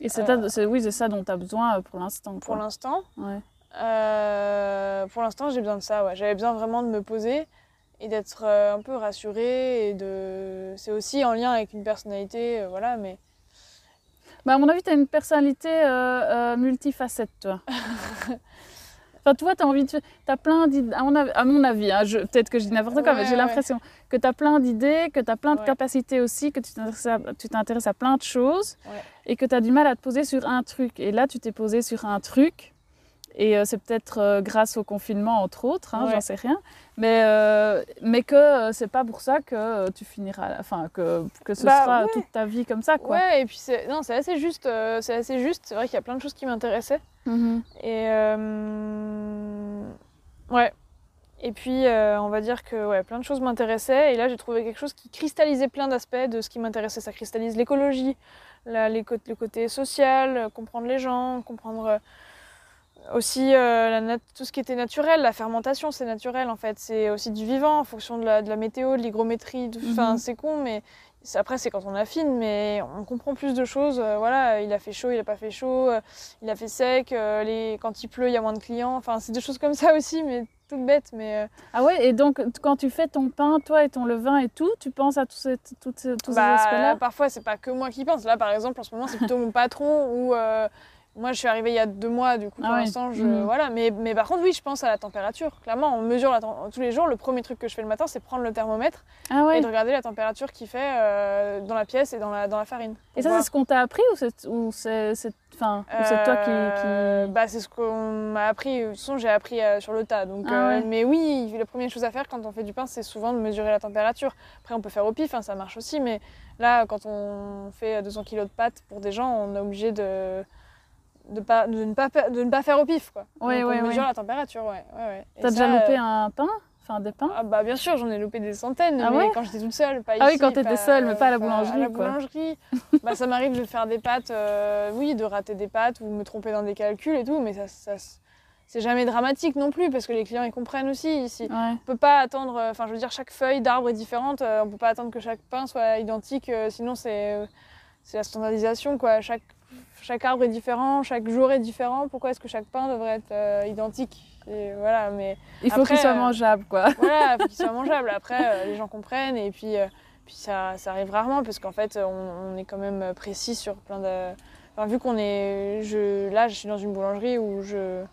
Et c'est oui, c'est ça dont tu as besoin pour l'instant. Pour l'instant. Ouais. Euh, pour l'instant, j'ai besoin de ça. Ouais. J'avais besoin vraiment de me poser et d'être euh, un peu rassurée. Et de... C'est aussi en lien avec une personnalité, euh, voilà, mais... Bah, à mon avis, tu as une personnalité multifacette, toi. enfin, toi, tu as envie de... Tu as plein d'idées... À mon avis, à mon avis hein, peut-être que je dis n'importe quoi, mais j'ai l'impression que tu as plein d'idées, que tu as plein de capacités aussi, que tu t'intéresses à... à, plein de choses et que tu as du mal à te poser sur un truc. Et là, tu t'es posé sur un truc et euh, c'est peut-être euh, grâce au confinement, entre autres, hein, j'en sais rien. Mais, euh, mais que c'est pas pour ça que tu finiras, enfin, que, que ce bah, sera toute ta vie comme ça, quoi. Ouais, et puis c'est, non, c'est assez juste. c'est assez juste. C'est vrai qu'il y a plein de choses qui m'intéressaient. Mm-hmm. Et ouais. Et puis, on va dire que ouais, plein de choses m'intéressaient. Et là, j'ai trouvé quelque chose qui cristallisait plein d'aspects de ce qui m'intéressait. Ça cristallise l'écologie, les, le côté social, comprendre les gens, comprendre aussi, euh, tout ce qui était naturel, la fermentation, c'est naturel en fait. C'est aussi du vivant en fonction de la, météo, de l'hygrométrie. Enfin, mhm. c'est con, mais après, c'est quand on affine, mais on comprend plus de choses. Euh, voilà, il a fait chaud, il n'a pas fait chaud, euh, il a fait sec, les... quand il pleut, il y a moins de clients. Enfin, c'est des choses comme ça aussi, mais toutes bêtes. Mais, Ah ouais, et donc quand tu fais ton pain, toi et ton levain et tout, tu penses à tous ces, tous ces bah, aspects-là? Parfois, c'est pas que moi qui pense. Là, par exemple, en ce moment, c'est plutôt mon patron ou moi, je suis arrivée il y a deux mois, du coup, pour ah l'instant, je... Mhm. voilà. Mais, mais par contre, oui, je pense à la température. Clairement, on mesure la tous les jours. Le premier truc que je fais le matin, c'est prendre le thermomètre ah et de regarder la température qu'il fait euh, dans la pièce et dans la, dans la farine. Et ça, c'est ce qu'on t'a appris ou c'est ou c'est enfin, toi qui, euh, Bah, c'est ce qu'on m'a appris. De toute façon, j'ai appris euh, sur le tas. Donc, ah mais oui, la première chose à faire quand on fait du pain, c'est souvent de mesurer la température. Après, on peut faire au pif, hein, ça marche aussi. Mais là, quand on fait 200 kg de pâtes pour des gens, on est obligé de de, pas, de, ne pas, de ne pas faire au pif. Quoi. Ouais, Donc, on mesure la température. Ouais, ouais, T'as déjà loupé euh, un pain Enfin, des pains ah, bah, Bien sûr, j'en ai loupé des centaines, ah mais quand j'étais toute seule. Pas ah oui, quand t'étais seule, mais pas à la boulangerie. À la boulangerie. bah, ça m'arrive de faire des pâtes, euh, oui, de rater des pâtes ou me tromper dans des calculs et tout, mais ça, ça c'est jamais dramatique non plus parce que les clients ils comprennent aussi ici. On peut pas attendre, euh, enfin je veux dire chaque feuille d'arbre est différente, on peut pas attendre que chaque pain soit identique, sinon c'est c'est la standardisation quoi. Chaque chaque arbre est différent, chaque jour est différent. Pourquoi est-ce que chaque pain devrait être euh, identique? Et voilà, mais Il faut qu'il soit euh, mangeable, quoi. Voilà, il faut qu'il soit mangeable. Après, euh, les gens comprennent et puis, puis ça, ça, arrive rarement parce qu'en fait, on, est quand même précis sur plein de... Enfin, vu qu'on est... Je, là, je suis dans une boulangerie où je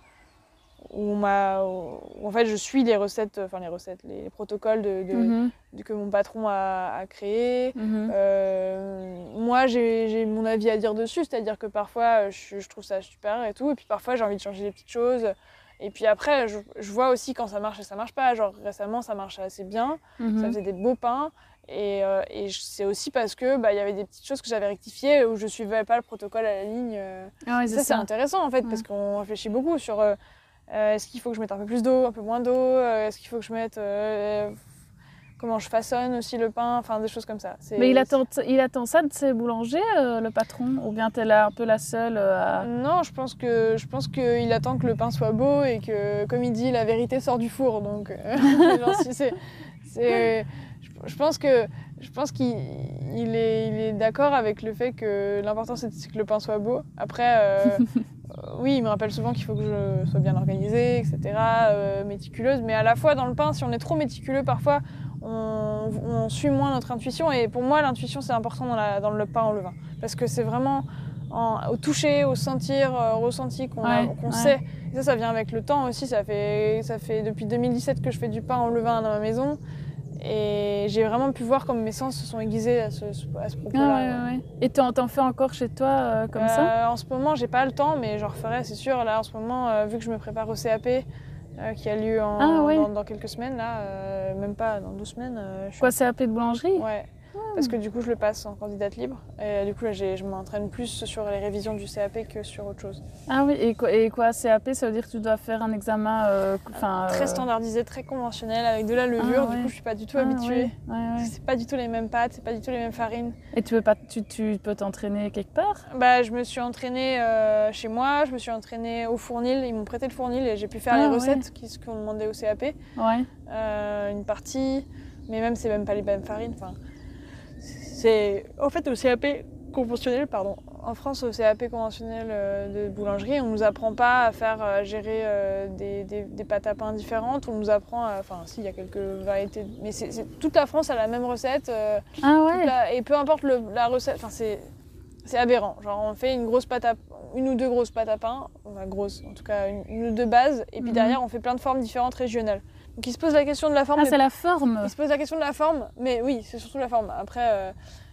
où, m'a, en fait je suis les recettes, enfin les recettes, les protocoles de, mhm. que mon patron a, a créés. Mhm. Euh, moi j'ai, mon avis à dire dessus, c'est-à-dire que parfois je, je, trouve ça super et tout, et puis parfois j'ai envie de changer des petites choses. Et puis après, je, je, vois aussi quand ça marche et ça marche pas. Genre récemment, ça marchait assez bien, mhm. ça faisait des beaux pains. Et, euh, et c'est aussi parce que bah, y avait des petites choses que j'avais rectifiées où je suivais pas le protocole à la ligne. Ah ça, c'est intéressant en fait parce qu'on réfléchit beaucoup sur euh, euh, est-ce qu'il faut que je mette un peu plus d'eau, un peu moins d'eau? Euh, Est-ce qu'il faut que je mette euh, comment je façonne aussi le pain, enfin des choses comme ça. Mais il attend, il attend ça de ses boulangers, le patron, ou bien t'es là un peu la seule à... Non, je pense que je pense qu'il attend que le pain soit beau et que, comme il dit, la vérité sort du four. Donc, c'est, je pense que je pense qu'il il est, il est d'accord avec le fait que l'important c'est que le pain soit beau. Après, oui, il me rappelle souvent qu'il faut que je sois bien organisée, etc., euh, méticuleuse. Mais à la fois, dans le pain, si on est trop méticuleux, parfois, on, suit moins notre intuition. Et pour moi, l'intuition, c'est important dans, dans, le pain au levain. Parce que c'est vraiment au toucher, au sentir, au ressenti qu'on sait. Et ça, ça vient avec le temps aussi. Ça fait, ça fait depuis 2017 que je fais du pain au levain dans ma maison. Et j'ai vraiment pu voir comme mes sens se sont aiguisés à ce, à ce propos-là. Ah Et t'en fais encore chez toi euh, comme ça? Euh, En ce moment, j'ai pas le temps, mais j'en referai, c'est sûr. Là, en ce moment, euh, vu que je me prépare au CAP, qui a lieu en, ah dans, quelques semaines, là, même pas dans deux semaines. Quoi, CAP de boulangerie? Ouais. Parce que du coup, je le passe en candidate libre. Et du coup, là, je m'entraîne plus sur les révisions du CAP que sur autre chose. Ah oui, et quoi, et quoi CAP, ça veut dire que tu dois faire un examen euh, Très euh, standardisé, très conventionnel, avec de la levure. Ah du coup, je suis pas du tout ah habituée. c'est pas du tout les mêmes pâtes, c'est pas du tout les mêmes farines. Et tu, veux pas, tu, tu peux t'entraîner quelque part? Bah, Je me suis entraînée euh, chez moi, je me suis entraînée au fournil. Ils m'ont prêté le fournil et j'ai pu faire les recettes qu'on demandait au CAP. Ouais. une partie, mais même, c'est même pas les mêmes farines. Enfin, c'est en fait au CAP conventionnel, pardon. En France, au CAP conventionnel euh, de boulangerie, on nous apprend pas à faire euh, gérer euh, des, des, pâtes à pain différentes. On nous apprend, enfin, si, il y a quelques variétés, mais c'est toute la France a la même recette. ah ouais. et peu importe la recette, enfin, c'est c'est aberrant. Genre, on fait une grosse pâte à, une ou deux grosses pâtes à pain, enfin grosse, en tout cas une, ou deux bases, et puis mhm. derrière, on fait plein de formes différentes régionales. Donc il se pose la question de la forme. Ah, c'est la forme Il se pose la question de la forme, mais oui, c'est surtout la forme. Après, euh,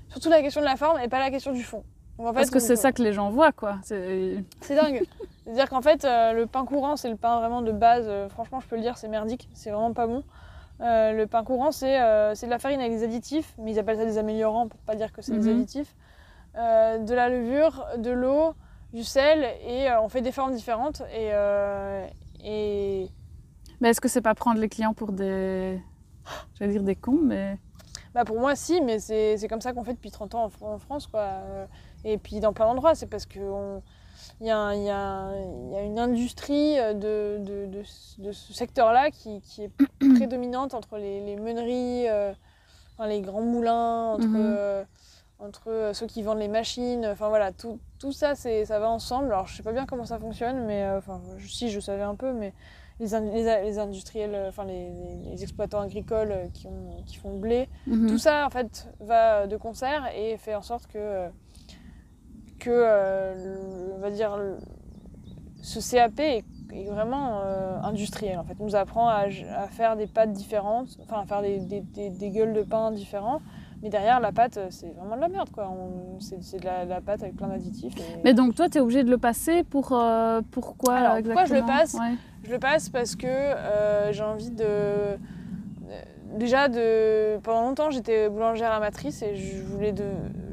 surtout la question de la forme et pas la question du fond. Parce que c'est ça que les gens voient, quoi. C'est dingue. C'est-à-dire qu'en fait, euh, le pain courant, c'est le pain vraiment de base. Euh, franchement, je peux le dire, c'est merdique. C'est vraiment pas bon. le pain courant, c'est de la farine avec des additifs, mais ils appellent ça des améliorants pour pas dire que c'est des mhm. additifs. de la levure, de l'eau, du sel, et on fait des formes différentes. Et, et mais est-ce que c'est pas prendre les clients pour des. J'allais dire des cons, mais. Bah pour moi, si, mais c'est comme ça qu'on fait depuis 30 ans en, France, quoi. Et puis dans plein d'endroits, c'est parce qu'il y, a y, a, y a une industrie de, de, de, ce secteur-là qui, qui, est prédominante entre les, les meuneries, euh, les grands moulins, entre, mhm. euh, entre ceux qui vendent les machines. Enfin voilà, tout, tout ça, ça va ensemble. Alors je sais pas bien comment ça fonctionne, mais euh, enfin, si je savais un peu, mais les, industriels, euh, enfin les, exploitants agricoles euh, qui, ont, qui font le blé. Mhm. Tout ça, en fait, va de concert et fait en sorte que, que euh, on va dire, ce CAP est, vraiment industriel. En fait, on nous apprend à, faire des pâtes différentes, enfin à faire des, des, gueules de pain différents. Mais derrière, la pâte, c'est vraiment de la merde, quoi. C'est de la, pâte avec plein d'additifs. Mais donc, toi, tu es obligé de le passer pour... pourquoi Alors, exactement pourquoi je le passe? Je le passe parce que euh, j'ai envie de. Déjà, de... pendant longtemps, j'étais boulangère amatrice et je voulais de...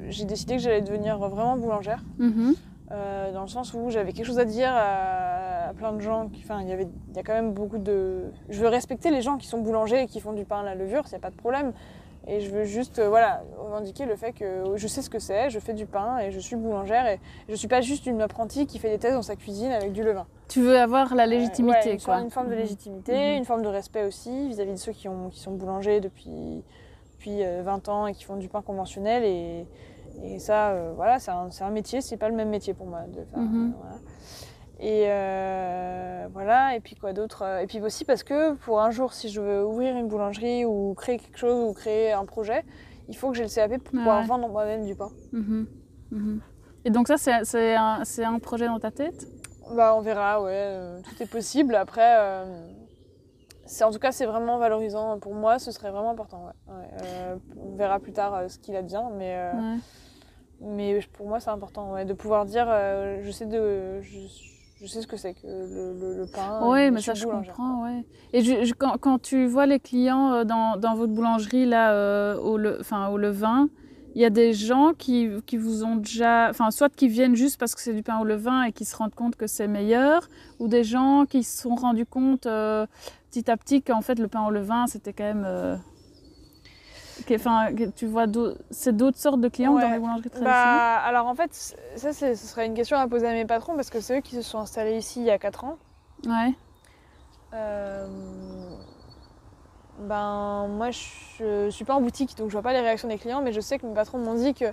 j'ai décidé que j'allais devenir vraiment boulangère. Mhm. Euh, dans le sens où j'avais quelque chose à dire à, plein de gens. Qui... Enfin, il y avait, il y a quand même beaucoup de. Je veux respecter les gens qui sont boulangers et qui font du pain à la levure, a pas de problème. Et je veux juste euh, voilà, revendiquer le fait que je sais ce que c'est, je fais du pain et je suis boulangère et je ne suis pas juste une apprentie qui fait des thèses dans sa cuisine avec du levain. Tu veux avoir la légitimité, euh, quoi. Une forme de mhm. légitimité, mhm. une forme de respect aussi vis-à-vis de ceux qui, ont, qui sont boulangers depuis, depuis 20 euh, ans et qui font du pain conventionnel. Et, et ça, voilà, c'est un, un, métier, c'est pas le même métier pour moi. De mhm. voilà. Et euh, voilà, et puis quoi d'autre euh, Et puis aussi parce que pour un jour, si je veux ouvrir une boulangerie ou créer quelque chose ou créer un projet, il faut que j'ai le CAP pour pouvoir vendre moi-même du pain. Mhm. Mhm. Et donc ça, c'est un, un, projet dans ta tête? Bah on verra, ouais, euh, tout est possible. Après, c'est en tout cas, c'est vraiment valorisant pour moi, ce serait vraiment important. on verra plus tard ce qu'il advient, mais... Mais pour moi, c'est important de pouvoir dire, je sais de, je sais ce que c'est que le, pain. Oui, mais ça, je comprends. Ouais. Et quand, quand, tu vois les clients euh, dans, dans votre boulangerie, là, euh, au, le, levain, il y a des gens qui, qui, vous ont déjà. Enfin, soit qui viennent juste parce que c'est du pain au levain et qui se rendent compte que c'est meilleur, ou des gens qui se sont rendus compte euh, petit à petit qu'en fait, le pain au levain, c'était quand même Enfin, tu vois, c'est d'autres sortes de clients dans les boulangeries traditionnelles? bah, Alors en fait, ça, ce serait une question à poser à mes patrons parce que c'est eux qui se sont installés ici il y a 4 ans. Ouais. Euh, ben, moi, je suis pas en boutique, donc je vois pas les réactions des clients, mais je sais que mes patrons m'ont dit que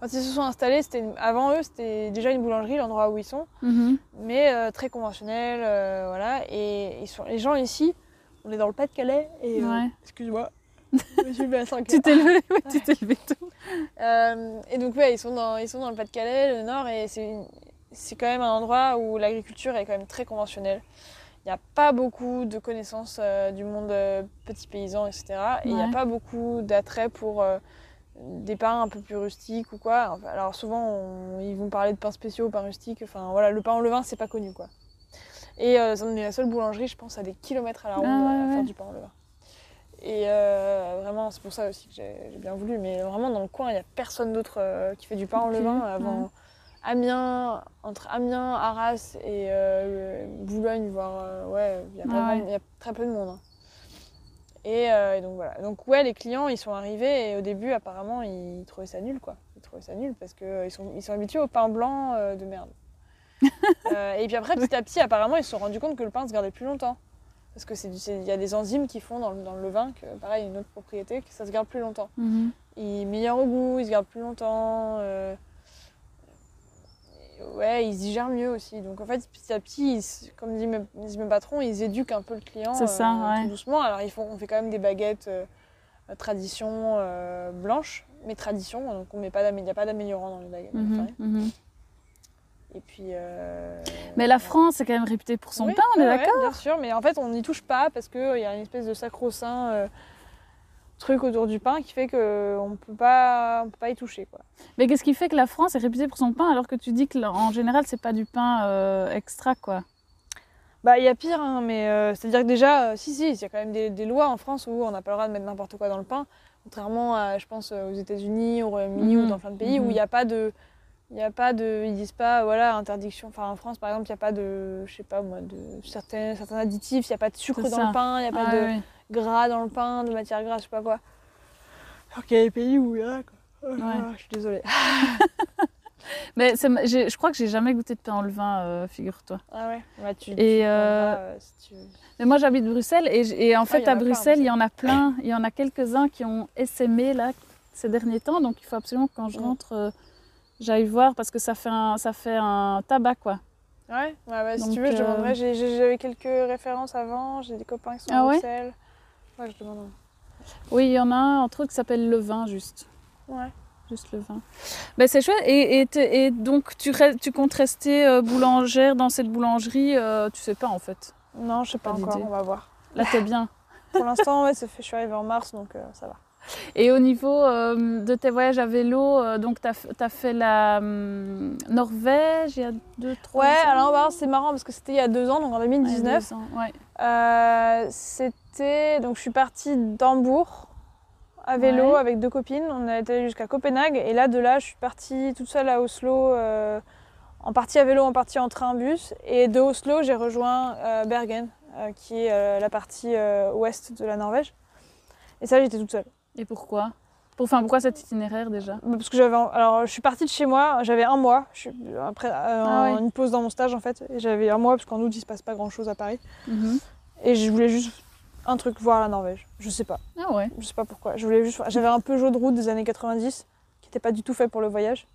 quand ils se sont installés, c'était avant eux, c'était déjà une boulangerie, l'endroit où ils sont, mm-hmm. mais euh, très conventionnel, euh, voilà. Et ils sont, les gens ici, on est dans le Pas-de-Calais, et excuse-moi, je me suis levée à 5 Tu t'es levé, ouais, tu t'es levé tôt. Euh, et donc, ouais, ils sont dans, ils sont dans le Pas-de-Calais, le Nord, et c'est c'est quand même un endroit où l'agriculture est quand même très conventionnelle. Il n'y a pas beaucoup de connaissances euh, du monde euh, petit paysan, etc. Et il n'y a pas beaucoup d'attrait pour des pains un peu plus rustiques ou quoi. Alors souvent, on- ils vont parler de pains spéciaux, pains rustiques. Enfin voilà, le pain au levain, c'est pas connu quoi. Et euh, on est la seule boulangerie, je pense, à des kilomètres à la ronde Ah ouais, à faire ouais. du pain au levain. Et euh, vraiment, c'est pour ça aussi que j'ai bien voulu. Mais vraiment, dans le coin, il n'y a personne d'autre euh, qui fait du pain Ok, levain avant ouais. Amiens, entre Amiens, Arras et euh, Boulogne, voire ouais, il y, a pas Ah ouais. il y a très peu de monde. hein. Et, et donc voilà. Donc ouais, les clients, ils sont arrivés et au début, apparemment, ils trouvaient ça nul, quoi. Ils trouvaient ça nul parce qu'ils sont, ils sont habitués au pain blanc de merde. Et puis après, petit à petit, apparemment, ils se sont rendus compte que le pain se gardait plus longtemps. Parce que c'est il y a des enzymes qui font dans le, dans le levain, que pareil, une autre propriété, que ça se garde plus longtemps. Mhm. Il est meilleur au goût, il se garde plus longtemps. euh, Ouais, il se digère mieux aussi. Donc en fait, petit à petit, ils comme dit mes, mes patrons, ils éduquent un peu le client C'est ça, euh, ouais. tout doucement. Alors ils font, on fait quand même des baguettes euh, tradition euh, blanches, mais tradition. Donc on met pas il n'y a pas d'améliorant dans les baguettes. Mhm. Mhm. Et puis. euh, Mais la. France est quand même réputée pour son Oui, pain, on est ouais, d'accord Bien sûr, mais en fait, on n'y touche pas parce qu'il y a une espèce de sacro-saint euh, truc autour du pain qui fait qu'on ne peut pas y toucher. Quoi. Mais qu'est-ce qui fait que la France est réputée pour son pain alors que tu dis que en général c'est pas du pain euh, extra quoi? Bah, il y a pire, hein, mais euh, c'est-à-dire que déjà, euh, si, si, il y a quand même des, des lois en France où on n'a pas le droit de mettre n'importe quoi dans le pain, contrairement à, je pense, euh, aux États-Unis, au Royaume-Uni Mhm, ou dans plein de pays où mhm. il n'y a pas de. Il n'y a pas de. Ils disent pas, voilà, interdiction. Enfin, en France, par exemple, il n'y a pas de. Je sais pas moi, de certains, certains additifs, il n'y a pas de sucre dans le pain, il n'y a pas Ah, de ouais, gras dans le pain, de matière grasse, je sais pas quoi. Alors qu'il y a des pays où il y a, quoi. Ouais. Ah, je suis désolée. Mais je crois que j'ai jamais goûté de pain au levain, euh, figure-toi. Ah ouais bah, tu, Et, tu euh, prendras, euh, si tu. Mais moi j'habite Bruxelles et, et en Ah, fait en à Bruxelles il y en a plein, il y en a quelques-uns qui ont essaimé là ces derniers temps donc il faut absolument que quand je Mm. rentre euh, j'aille voir parce que ça fait un, ça fait un tabac quoi. Ouais, ouais, ouais, si Donc, tu veux, je euh, demanderai. J'avais quelques références avant, j'ai des copains qui sont Ah à ouais? Bruxelles. Ouais, je demanderai. Oui il y en a un entre autres qui s'appelle le vin juste. Ouais. Juste le vin. Ben, c'est chouette. Et, et, et donc, tu, tu comptes rester euh, boulangère dans cette boulangerie euh, Tu sais pas, en fait? Non, je sais pas, Pas encore, d'idée. on va voir. Là, t'es bien. Pour l'instant, ouais, ça fait, je suis arrivée en mars, donc euh, ça va. Et au niveau euh, de tes voyages à vélo, euh, donc, tu as, fait la hum, Norvège il y a deux, trois Ouais, ans alors voir, c'est marrant parce que c'était il y a deux ans, donc en Ouais, il y a 2019. deux ans, ouais. Euh, c'était. Donc je suis partie d'Hambourg à vélo Ouais. avec deux copines. On a été jusqu'à Copenhague et là, de là, je suis partie toute seule à Oslo. en partie à vélo, en partie en train-bus. Et de Oslo, j'ai rejoint Bergen, qui est la partie ouest de la Norvège. Et ça, j'étais toute seule. Et pourquoi? Pour- Enfin, pourquoi cet itinéraire déjà? Bah, Parce que j'avais. Alors, je suis partie de chez moi, j'avais un mois. Je suis, après, euh, Ah une pause dans mon stage, en fait. Et j'avais un mois, parce qu'en août, il se passe pas grand-chose à Paris. Mhm. Et je voulais juste un truc, voir la Norvège. Je sais pas. Ah ouais. Je sais pas pourquoi. Je voulais juste. J'avais un Peugeot de route des années 90 qui n'était pas du tout fait pour le voyage.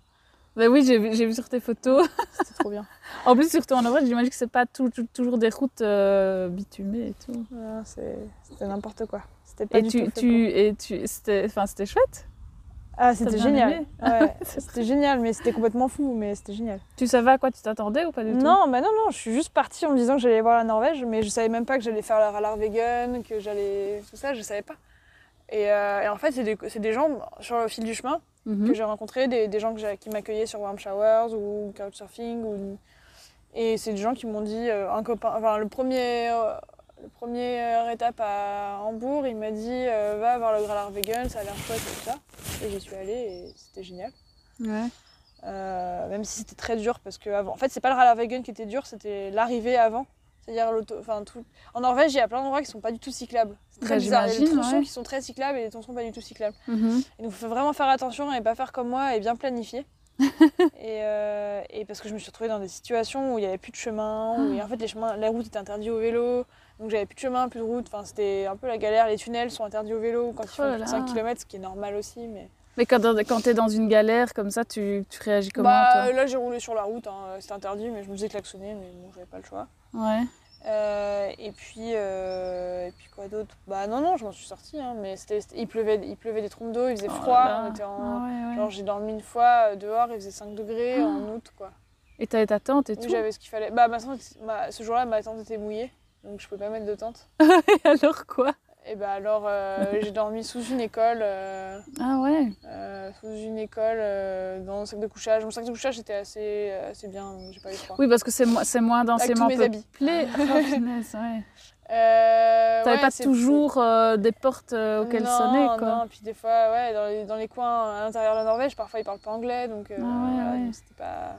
Ben oui, j'ai vu, sur tes photos. C'était trop bien. En plus, surtout en Norvège, j'imagine que c'est pas tout- tout- toujours des routes euh, bitumées et tout. Ouais, c'est- C'était n'importe quoi. C'était pas Et du tu, tout fait tu, et tu, c'était, enfin, c'était chouette. Ah, c'était génial. Ouais, c'était génial, mais c'était complètement fou, mais c'était génial. Tu savais à quoi tu t'attendais ou pas du tout? Non, bah non, non, je suis juste partie en me disant que j'allais voir la Norvège, mais je savais même pas que j'allais faire la rallye vegan, que j'allais. Tout ça, je savais pas. Et, euh, et en fait, c'est des, c'est des gens sur le fil du chemin Mhm. que j'ai rencontrés, des, des gens que j'ai- qui m'accueillaient sur Warm Showers ou Couchsurfing. Ou... Et c'est des gens qui m'ont dit, euh, un copain, enfin le premier, euh, première étape à Hambourg, il m'a dit euh, va voir le Gralar Vegan, ça a l'air chouette et tout ça. Et j'y suis allée et c'était génial. Ouais. Euh, même si c'était très dur parce que avant, en fait c'est pas le Gralar Vegan qui était dur, c'était l'arrivée avant. C'est-à-dire l'auto, enfin tout. En Norvège, il y a plein d'endroits qui sont pas du tout cyclables. C'est très Bah, bizarre. Il y a des tronçons ouais. qui sont très cyclables et des tronçons pas du tout cyclables. Mhm. Et donc, il faut vraiment faire attention et pas faire comme moi et bien planifier. et, euh, et parce que je me suis retrouvée dans des situations où il n'y avait plus de chemin, où en fait les, chemins, les routes étaient interdites au vélo, donc j'avais plus de chemin, plus de route, enfin c'était un peu la galère. Les tunnels sont interdits au vélo quand ils Oh font là plus de là. 5 km, ce qui est normal aussi. Mais Mais quand, quand t'es dans une galère comme ça, tu, tu réagis comment bah, toi là j'ai roulé sur la route, hein, c'était interdit, mais je me faisais klaxonner, mais bon, j'avais pas le choix. Ouais. Euh, et puis, euh, et puis quoi d'autre? Bah non, non, je m'en suis sortie, hein, mais c'était, il, pleuvait, il pleuvait des trompes d'eau, il faisait froid. là. on était en- Ah ouais, ouais. Genre j'ai dormi une fois euh, dehors, il faisait 5 degrés Ah. en août quoi. Et t'avais ta tente et Oui, tout. j'avais ce qu'il fallait. Bah ma tente, ma- ce jour-là, ma tente était mouillée, donc je pouvais pas mettre de tente. Et alors quoi? Et bah alors euh, j'ai dormi sous une école, euh, Ah ouais. euh, sous une école dans un sac de couchage. Mon sac de couchage était assez, assez bien, donc j'ai pas eu froid. Oui, parce que c'est mo- c'est moins densément tous mes habits. peuplé. Oh, punaise, ouais. Euh, T'avais ouais, pas toujours des portes auxquelles non, sonner, quoi. Non, puis des fois, ouais, dans les, dans les coins à l'intérieur de la Norvège, parfois ils parlent pas anglais, donc, Ah ouais, ouais. donc c'était pas.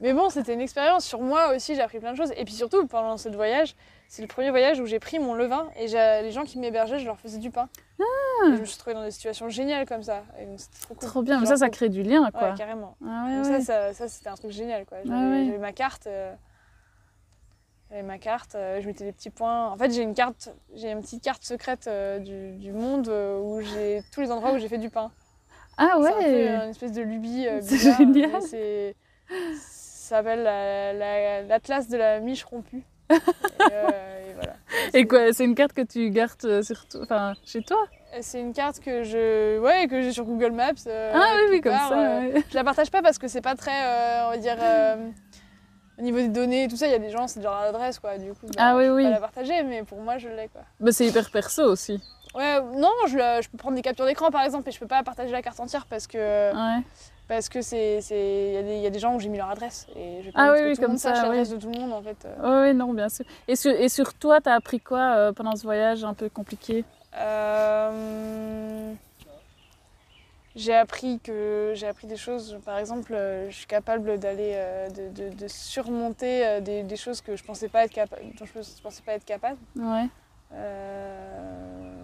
Mais bon, c'était une expérience. Sur moi aussi, j'ai appris plein de choses. Et puis surtout, pendant ce voyage, c'est le premier voyage où j'ai pris mon levain et les gens qui m'hébergeaient, je leur faisais du pain. Ah. Et je me suis trouvée dans des situations géniales comme ça. Et donc trop cool. Trop bien, mais ça, ça crée du lien, quoi. Ouais, carrément. Ah ouais, Donc ouais. ça, ça, ça, c'était un truc génial, quoi. J'avais, Ah ouais. ma carte. euh, J'avais ma carte, euh, je mettais des petits points. En fait, j'ai une carte, j'ai une petite carte secrète euh, du, du monde euh, où j'ai tous les endroits où j'ai fait du pain. Ah C'est un ouais. une espèce de lubie C'est génial. Ça s'appelle la- la- l'atlas de la miche rompue. Et, euh, et voilà. Et quoi, c'est une carte que tu gardes euh, sur enfin, chez toi? C'est une carte que je, ouais, que j'ai sur Google Maps. euh, Ah oui, oui, comme part, ça. euh. Je la partage pas parce que c'est pas très, euh, on va dire, euh, au niveau des données et tout ça, il y a des gens, c'est genre l'adresse quoi. Du coup, bah, Ah oui, je peux oui. pas la partager, mais pour moi, je l'ai quoi. Bah, c'est hyper perso aussi. Ouais, non, je peux prendre des captures d'écran par exemple et je peux pas partager la carte entière parce que Ouais. Parce que c'est c'est il y, a des- il y a des gens où j'ai mis leur adresse et pas Ah oui, que oui, tout comme monde ça, l'adresse de tout le monde en fait. euh. Ouais, non, bien sûr. Et sur, et sur toi, t'as appris quoi euh, pendant ce voyage un peu compliqué? Euh, j'ai appris que j'ai appris des choses. Par exemple, je suis capable d'aller de, de- de surmonter des, des choses que je pensais pas être capable, dont je je pensais pas être capable. Ouais. Euh,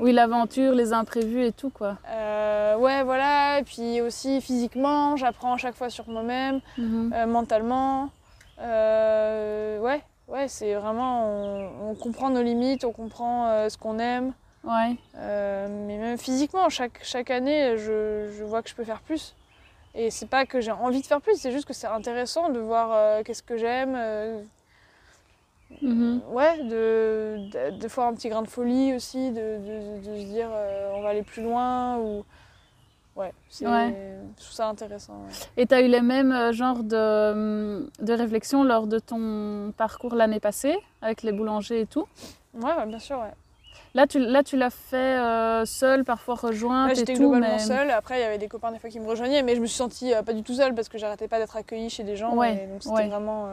Oui, l'aventure, les imprévus et tout, quoi. euh, ouais, voilà. Et puis aussi physiquement, j'apprends à chaque fois sur moi-même, Mhm. euh, mentalement. Euh, ouais, ouais, c'est vraiment on, on comprend nos limites, on comprend ce qu'on aime. Ouais. Mais même physiquement, chaque, chaque année, je, je vois que je peux faire plus. Et c'est pas que j'ai envie de faire plus, c'est juste que c'est intéressant de voir qu'est-ce que j'aime. Mhm. ouais, de, de, de fois un petit grain de folie aussi, de, de- se dire euh, on va aller plus loin. Ou... Ouais, c'est, Ouais. ça intéressant. ouais. Et t'as eu les mêmes euh, genres de, hum, de réflexions lors de ton parcours l'année passée, avec les boulangers et tout? Ouais, ouais, bien sûr, ouais. Là, tu, là, tu l'as fait euh, seule, parfois rejointe j'étais globalement mais... seule. Après, il y avait des copains des fois qui me rejoignaient, mais je me suis sentie euh, pas du tout seule parce que j'arrêtais pas d'être accueillie chez des gens. Ouais, et donc c'était vraiment.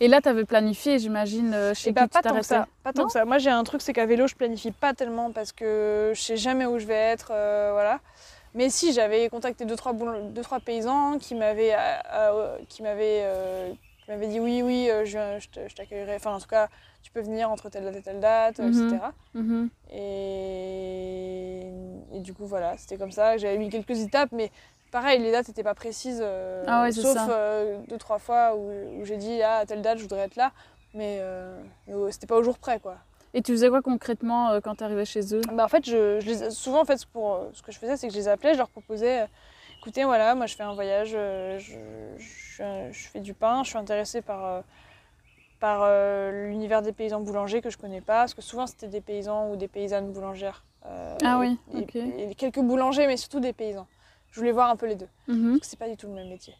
Et là, t'avais planifié, j'imagine, euh, chez Et qui bah, tu pas tant que ça. Pas tant que ça. Moi, j'ai un truc, c'est qu'à vélo, je planifie pas tellement parce que je sais jamais où je vais être. euh, voilà. Mais si, j'avais contacté deux trois, deux, trois paysans qui m'avaient euh, qui m'avaient qui m'avaient dit oui, oui, je, je t'accueillerai. Enfin, en tout cas, tu peux venir entre telle date et telle date, euh, Mhm. etc. Mhm. Et, et du coup, voilà, c'était comme ça. J'avais mis quelques étapes, mais pareil, les dates n'étaient pas précises. euh, Ah ouais, sauf euh, deux, trois fois où, où j'ai dit, ah, à telle date, je voudrais être là. Mais, euh, c'était pas au jour près, quoi. Et tu faisais quoi concrètement quand tu arrivais chez eux? Bah, en fait, je, je les, souvent, en fait, pour, ce que je faisais, c'est que je les appelais, je leur proposais, écoutez, voilà, moi, je fais un voyage, je, je- je fais du pain, je suis intéressée par, par euh, l'univers des paysans boulangers que je connais pas, parce que souvent, c'était des paysans ou des paysannes boulangères. euh, Ah oui, et- ok. et quelques boulangers, mais surtout des paysans. Je voulais voir un peu les deux, parce que c'est pas du tout le même métier.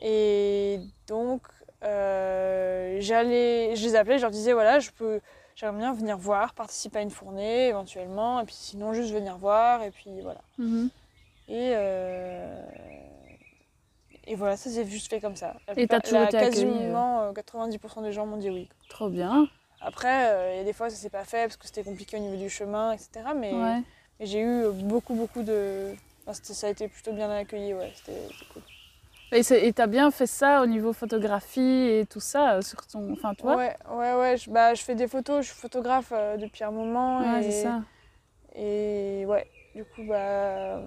Et donc, euh, j'allais, je les appelais, je leur disais, voilà, je peux, j'aimerais bien venir voir, participer à une fournée éventuellement, et puis sinon juste venir voir, et puis voilà. Mhm. Et, euh, et voilà, ça s'est juste fait comme ça. La Et t'as toujours été Quasiment euh, 90% des gens m'ont dit oui. Trop bien. Après, euh, il y a des fois ça s'est pas fait parce que c'était compliqué au niveau du chemin, etc. Mais, Ouais. mais j'ai eu beaucoup, beaucoup de. Enfin, c'était- ça a été plutôt bien accueilli, ouais, c'était cool. Et et t'as bien fait ça au niveau photographie et tout ça euh, sur ton. Enfin, toi? Ouais, ouais, ouais. Je, bah, je fais des photos, je suis photographe euh, depuis un moment. Ouais, et, c'est ça. Et ouais, du coup, bah,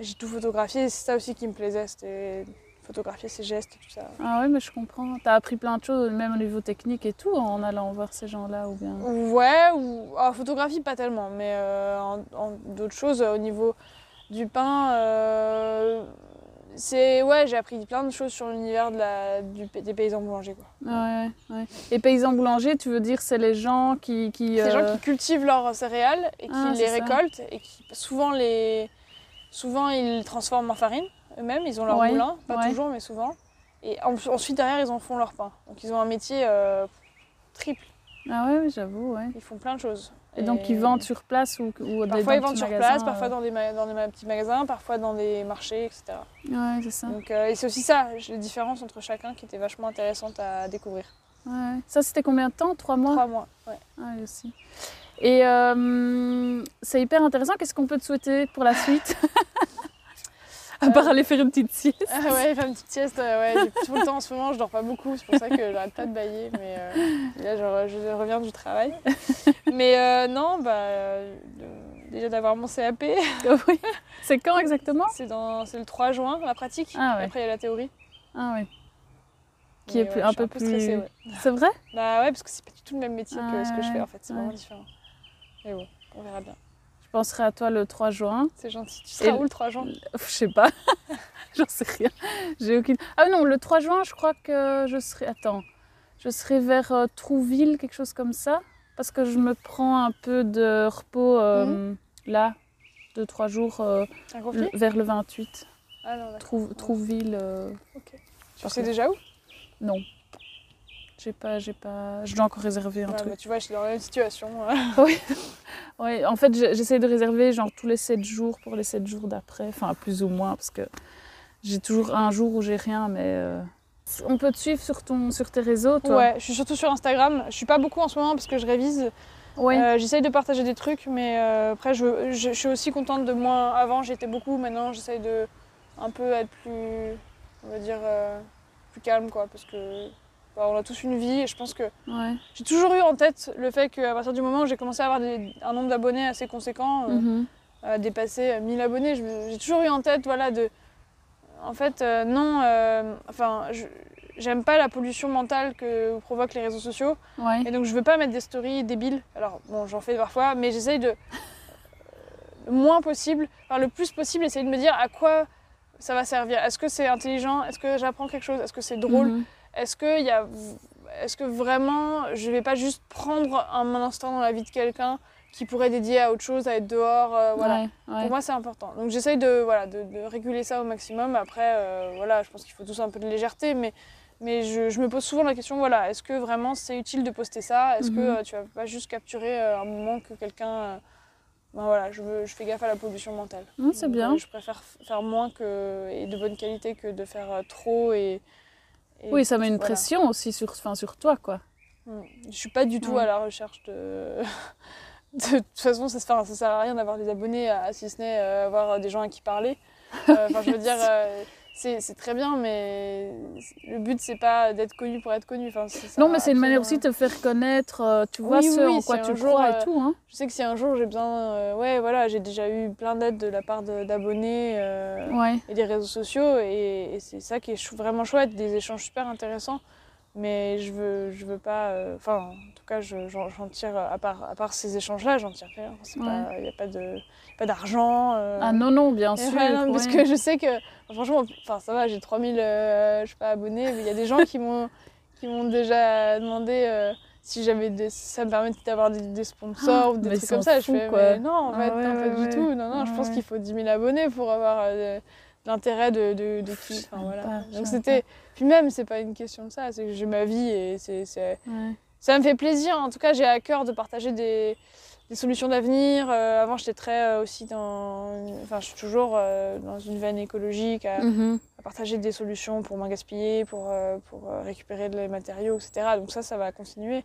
j'ai tout photographié. C'est ça aussi qui me plaisait, c'était photographier ses gestes, tout ça. Ah ouais, mais je comprends. T'as appris plein de choses, même au niveau technique et tout, en allant voir ces gens-là ou bien? Ouais, ou en photographie pas tellement, mais euh, en, en d'autres choses euh, au niveau du pain, euh, c'est ouais, j'ai appris plein de choses sur l'univers de la, du, des paysans boulangers. Quoi. Ouais, ouais. Et paysans boulangers, tu veux dire, c'est les gens qui. qui C'est les gens euh, qui cultivent leurs céréales et qui Ah, les ça. récoltent et qui souvent les souvent ils les transforment en farine eux-mêmes. Ils ont leur Ouais, moulin, pas toujours, mais souvent. Et en- ensuite derrière ils en font leur pain. Donc ils ont un métier euh, triple. Ah ouais, j'avoue, ouais. Ils font plein de choses. Et donc ils vendent sur place ou, ou Parfois ils vendent sur place, parfois euh. dans des, dans des petits magasins, parfois dans des marchés, etc. Ouais, c'est ça. Donc, euh, et c'est aussi ça, les différences entre chacun qui étaient vachement intéressantes à découvrir. Ouais. Ça, c'était combien de temps? Trois mois? Trois mois, ouais. Ah, oui, aussi. Et euh, c'est hyper intéressant. Qu'est-ce qu'on peut te souhaiter pour la suite? À part aller faire une petite sieste. Ah ouais, faire une petite sieste, euh, ouais, tout le temps en ce moment, je dors pas beaucoup, c'est pour ça que j'arrête pas de bailler, mais euh, là je, je reviens du travail. Mais euh, non, bah, euh, déjà d'avoir mon CAP, oui. C'est quand exactement? C'est dans- c'est le 3 juin la pratique, Ah ouais. après il y a la théorie. Ah oui. Qui Mais est plus- ouais, un je suis peu plus- stressée, ouais. C'est vrai? Bah ouais, parce que c'est pas du tout le même métier Ah que ce que je ouais, fais en fait, c'est vraiment différent. Mais bon, on verra bien. Je penserai à toi le 3 juin. C'est gentil. Tu seras Et où le 3 juin? Je sais pas. J'en sais rien. J'ai aucune. Ah non, le 3 juin, je crois que je serai. Attends. Je serai vers euh, Trouville, quelque chose comme ça. Parce que je me prends un peu de repos euh, Mhm. là, de 3 jours, euh, le- vers le 28. Ah non, Trouville. euh, Tu sais déjà où? Non. J'ai pas, j'ai pas. Je dois encore réserver un Ouais, truc. bah, Tu vois, je suis dans la même situation. euh. Ouais, en fait, je- j'essaie de réserver genre tous les 7 jours pour les 7 jours d'après. Enfin, plus ou moins, parce que j'ai toujours un jour où j'ai rien, mais. euh, On peut te suivre sur, ton, sur tes réseaux, toi? Ouais, je suis surtout sur Instagram. Je suis pas beaucoup en ce moment parce que je révise. Ouais. Euh, J'essaye de partager des trucs, mais euh, après, je, je- je suis aussi contente de moins. Avant, j'étais beaucoup. Maintenant, j'essaye de un peu être plus, on va dire, plus calme, quoi, parce que bah, on a tous une vie et je pense que ouais. j'ai toujours eu en tête le fait qu'à partir du moment où j'ai commencé à avoir des- un nombre d'abonnés assez conséquent, euh, Mhm. à dépasser euh, 1000 abonnés. Je me- J'ai toujours eu en tête, voilà, de. En fait, euh, non, euh, enfin, j'aime pas la pollution mentale que provoquent les réseaux sociaux. Ouais. Et donc, je veux pas mettre des stories débiles. Alors, bon, j'en fais parfois, mais j'essaye de. Le moins possible, enfin, le plus possible, essayer de me dire à quoi ça va servir. Est-ce que c'est intelligent? Est-ce que j'apprends quelque chose? Est-ce que c'est drôle? Mhm. Est-ce que, y a, est-ce que vraiment je vais pas juste prendre un instant dans la vie de quelqu'un qui pourrait dédier à autre chose, à être dehors euh, voilà. Ouais, ouais. Pour moi, c'est important. Donc j'essaye de, voilà, de, de réguler ça au maximum. Après, euh, voilà, je pense qu'il faut tous un peu de légèreté, mais, mais je, je me pose souvent la question, voilà, est-ce que vraiment c'est utile de poster ça? Est-ce que Mhm. euh, tu vas pas juste capturer un moment que quelqu'un... ben voilà, je, veux- je fais gaffe à la pollution mentale. Mhm, c'est bien. je préfère faire moins que, et de bonne qualité que de faire trop et... et Oui, ça met une voilà. pression aussi sur, enfin, sur toi, quoi. Mm. Je suis pas du tout Ouais. à la recherche de. de toute façon, ça, ça sert à rien d'avoir des abonnés, à, si ce n'est euh, avoir des gens à qui parler. Euh, Enfin, je veux dire, euh, c'est très bien, mais le but, c'est pas d'être connu pour être connu. Enfin, ça Non, mais c'est une manière aussi de te faire connaître, euh, tu vois, Oui, ce oui, en si quoi tu jour, crois euh, et tout. Hein. Je sais que si un jour j'ai besoin. euh, ouais, voilà, j'ai déjà eu plein d'aides de la part de- d'abonnés euh, Ouais. et des réseaux sociaux, et, et c'est ça qui est chou- vraiment chouette, des échanges super intéressants. Mais je veux, je veux pas. euh, Enfin, en tout cas, je- j'en tire, à part, à part ces échanges-là, j'en tire rien. Il n'y a pas de- pas d'argent. euh, Ah non, non, bien sûr. Parce ouais. que je sais que, franchement, enfin ça va, j'ai 3000 euh, je sais pas, abonnés, mais il y a des gens qui m'ont qui m'ont déjà demandé euh, si j'avais des, ça me permettait d'avoir des, des sponsors ou des Ah, trucs comme ça. Je fais, quoi. mais non, en Ah fait, ouais, non, ouais, pas ouais. du tout. Non, non, je Ah pense qu'il faut 10 000 abonnés pour avoir euh, de- l'intérêt de, de, qui. Enfin, voilà. Donc c'était. Puis même, c'est pas une question de ça, c'est que j'ai ma vie et c'est. Ouais. ça me fait plaisir. En tout cas, j'ai à cœur de partager des, des solutions d'avenir. Euh, avant, j'étais très euh, aussi dans. Enfin, je suis toujours euh, dans une veine écologique, à, Mhm. à partager des solutions pour moins gaspiller, pour, pour récupérer les matériaux, etc. Donc, ça, ça va continuer.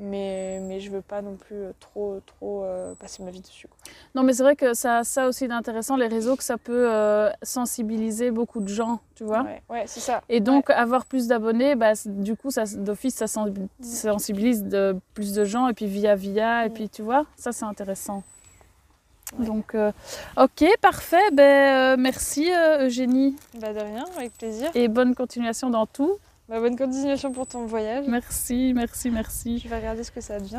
Mais, mais je veux pas non plus euh, trop, trop euh, passer ma vie dessus. quoi. Non, mais c'est vrai que ça ça aussi d'intéressant, les réseaux, que ça peut euh, sensibiliser beaucoup de gens, tu vois. Ouais, ouais, c'est ça. Et donc, avoir plus d'abonnés, bah, du coup, ça, d'office, ça sen- sensibilise de, plus de gens, et puis via via, et Mm. puis tu vois, ça c'est intéressant. Ouais. Donc, euh, ok, parfait. Ben, merci Eugénie, Bah, de rien, avec plaisir. et bonne continuation dans tout. Bah, bonne continuation pour ton voyage. Merci, merci, merci. Je vais regarder ce que ça devient.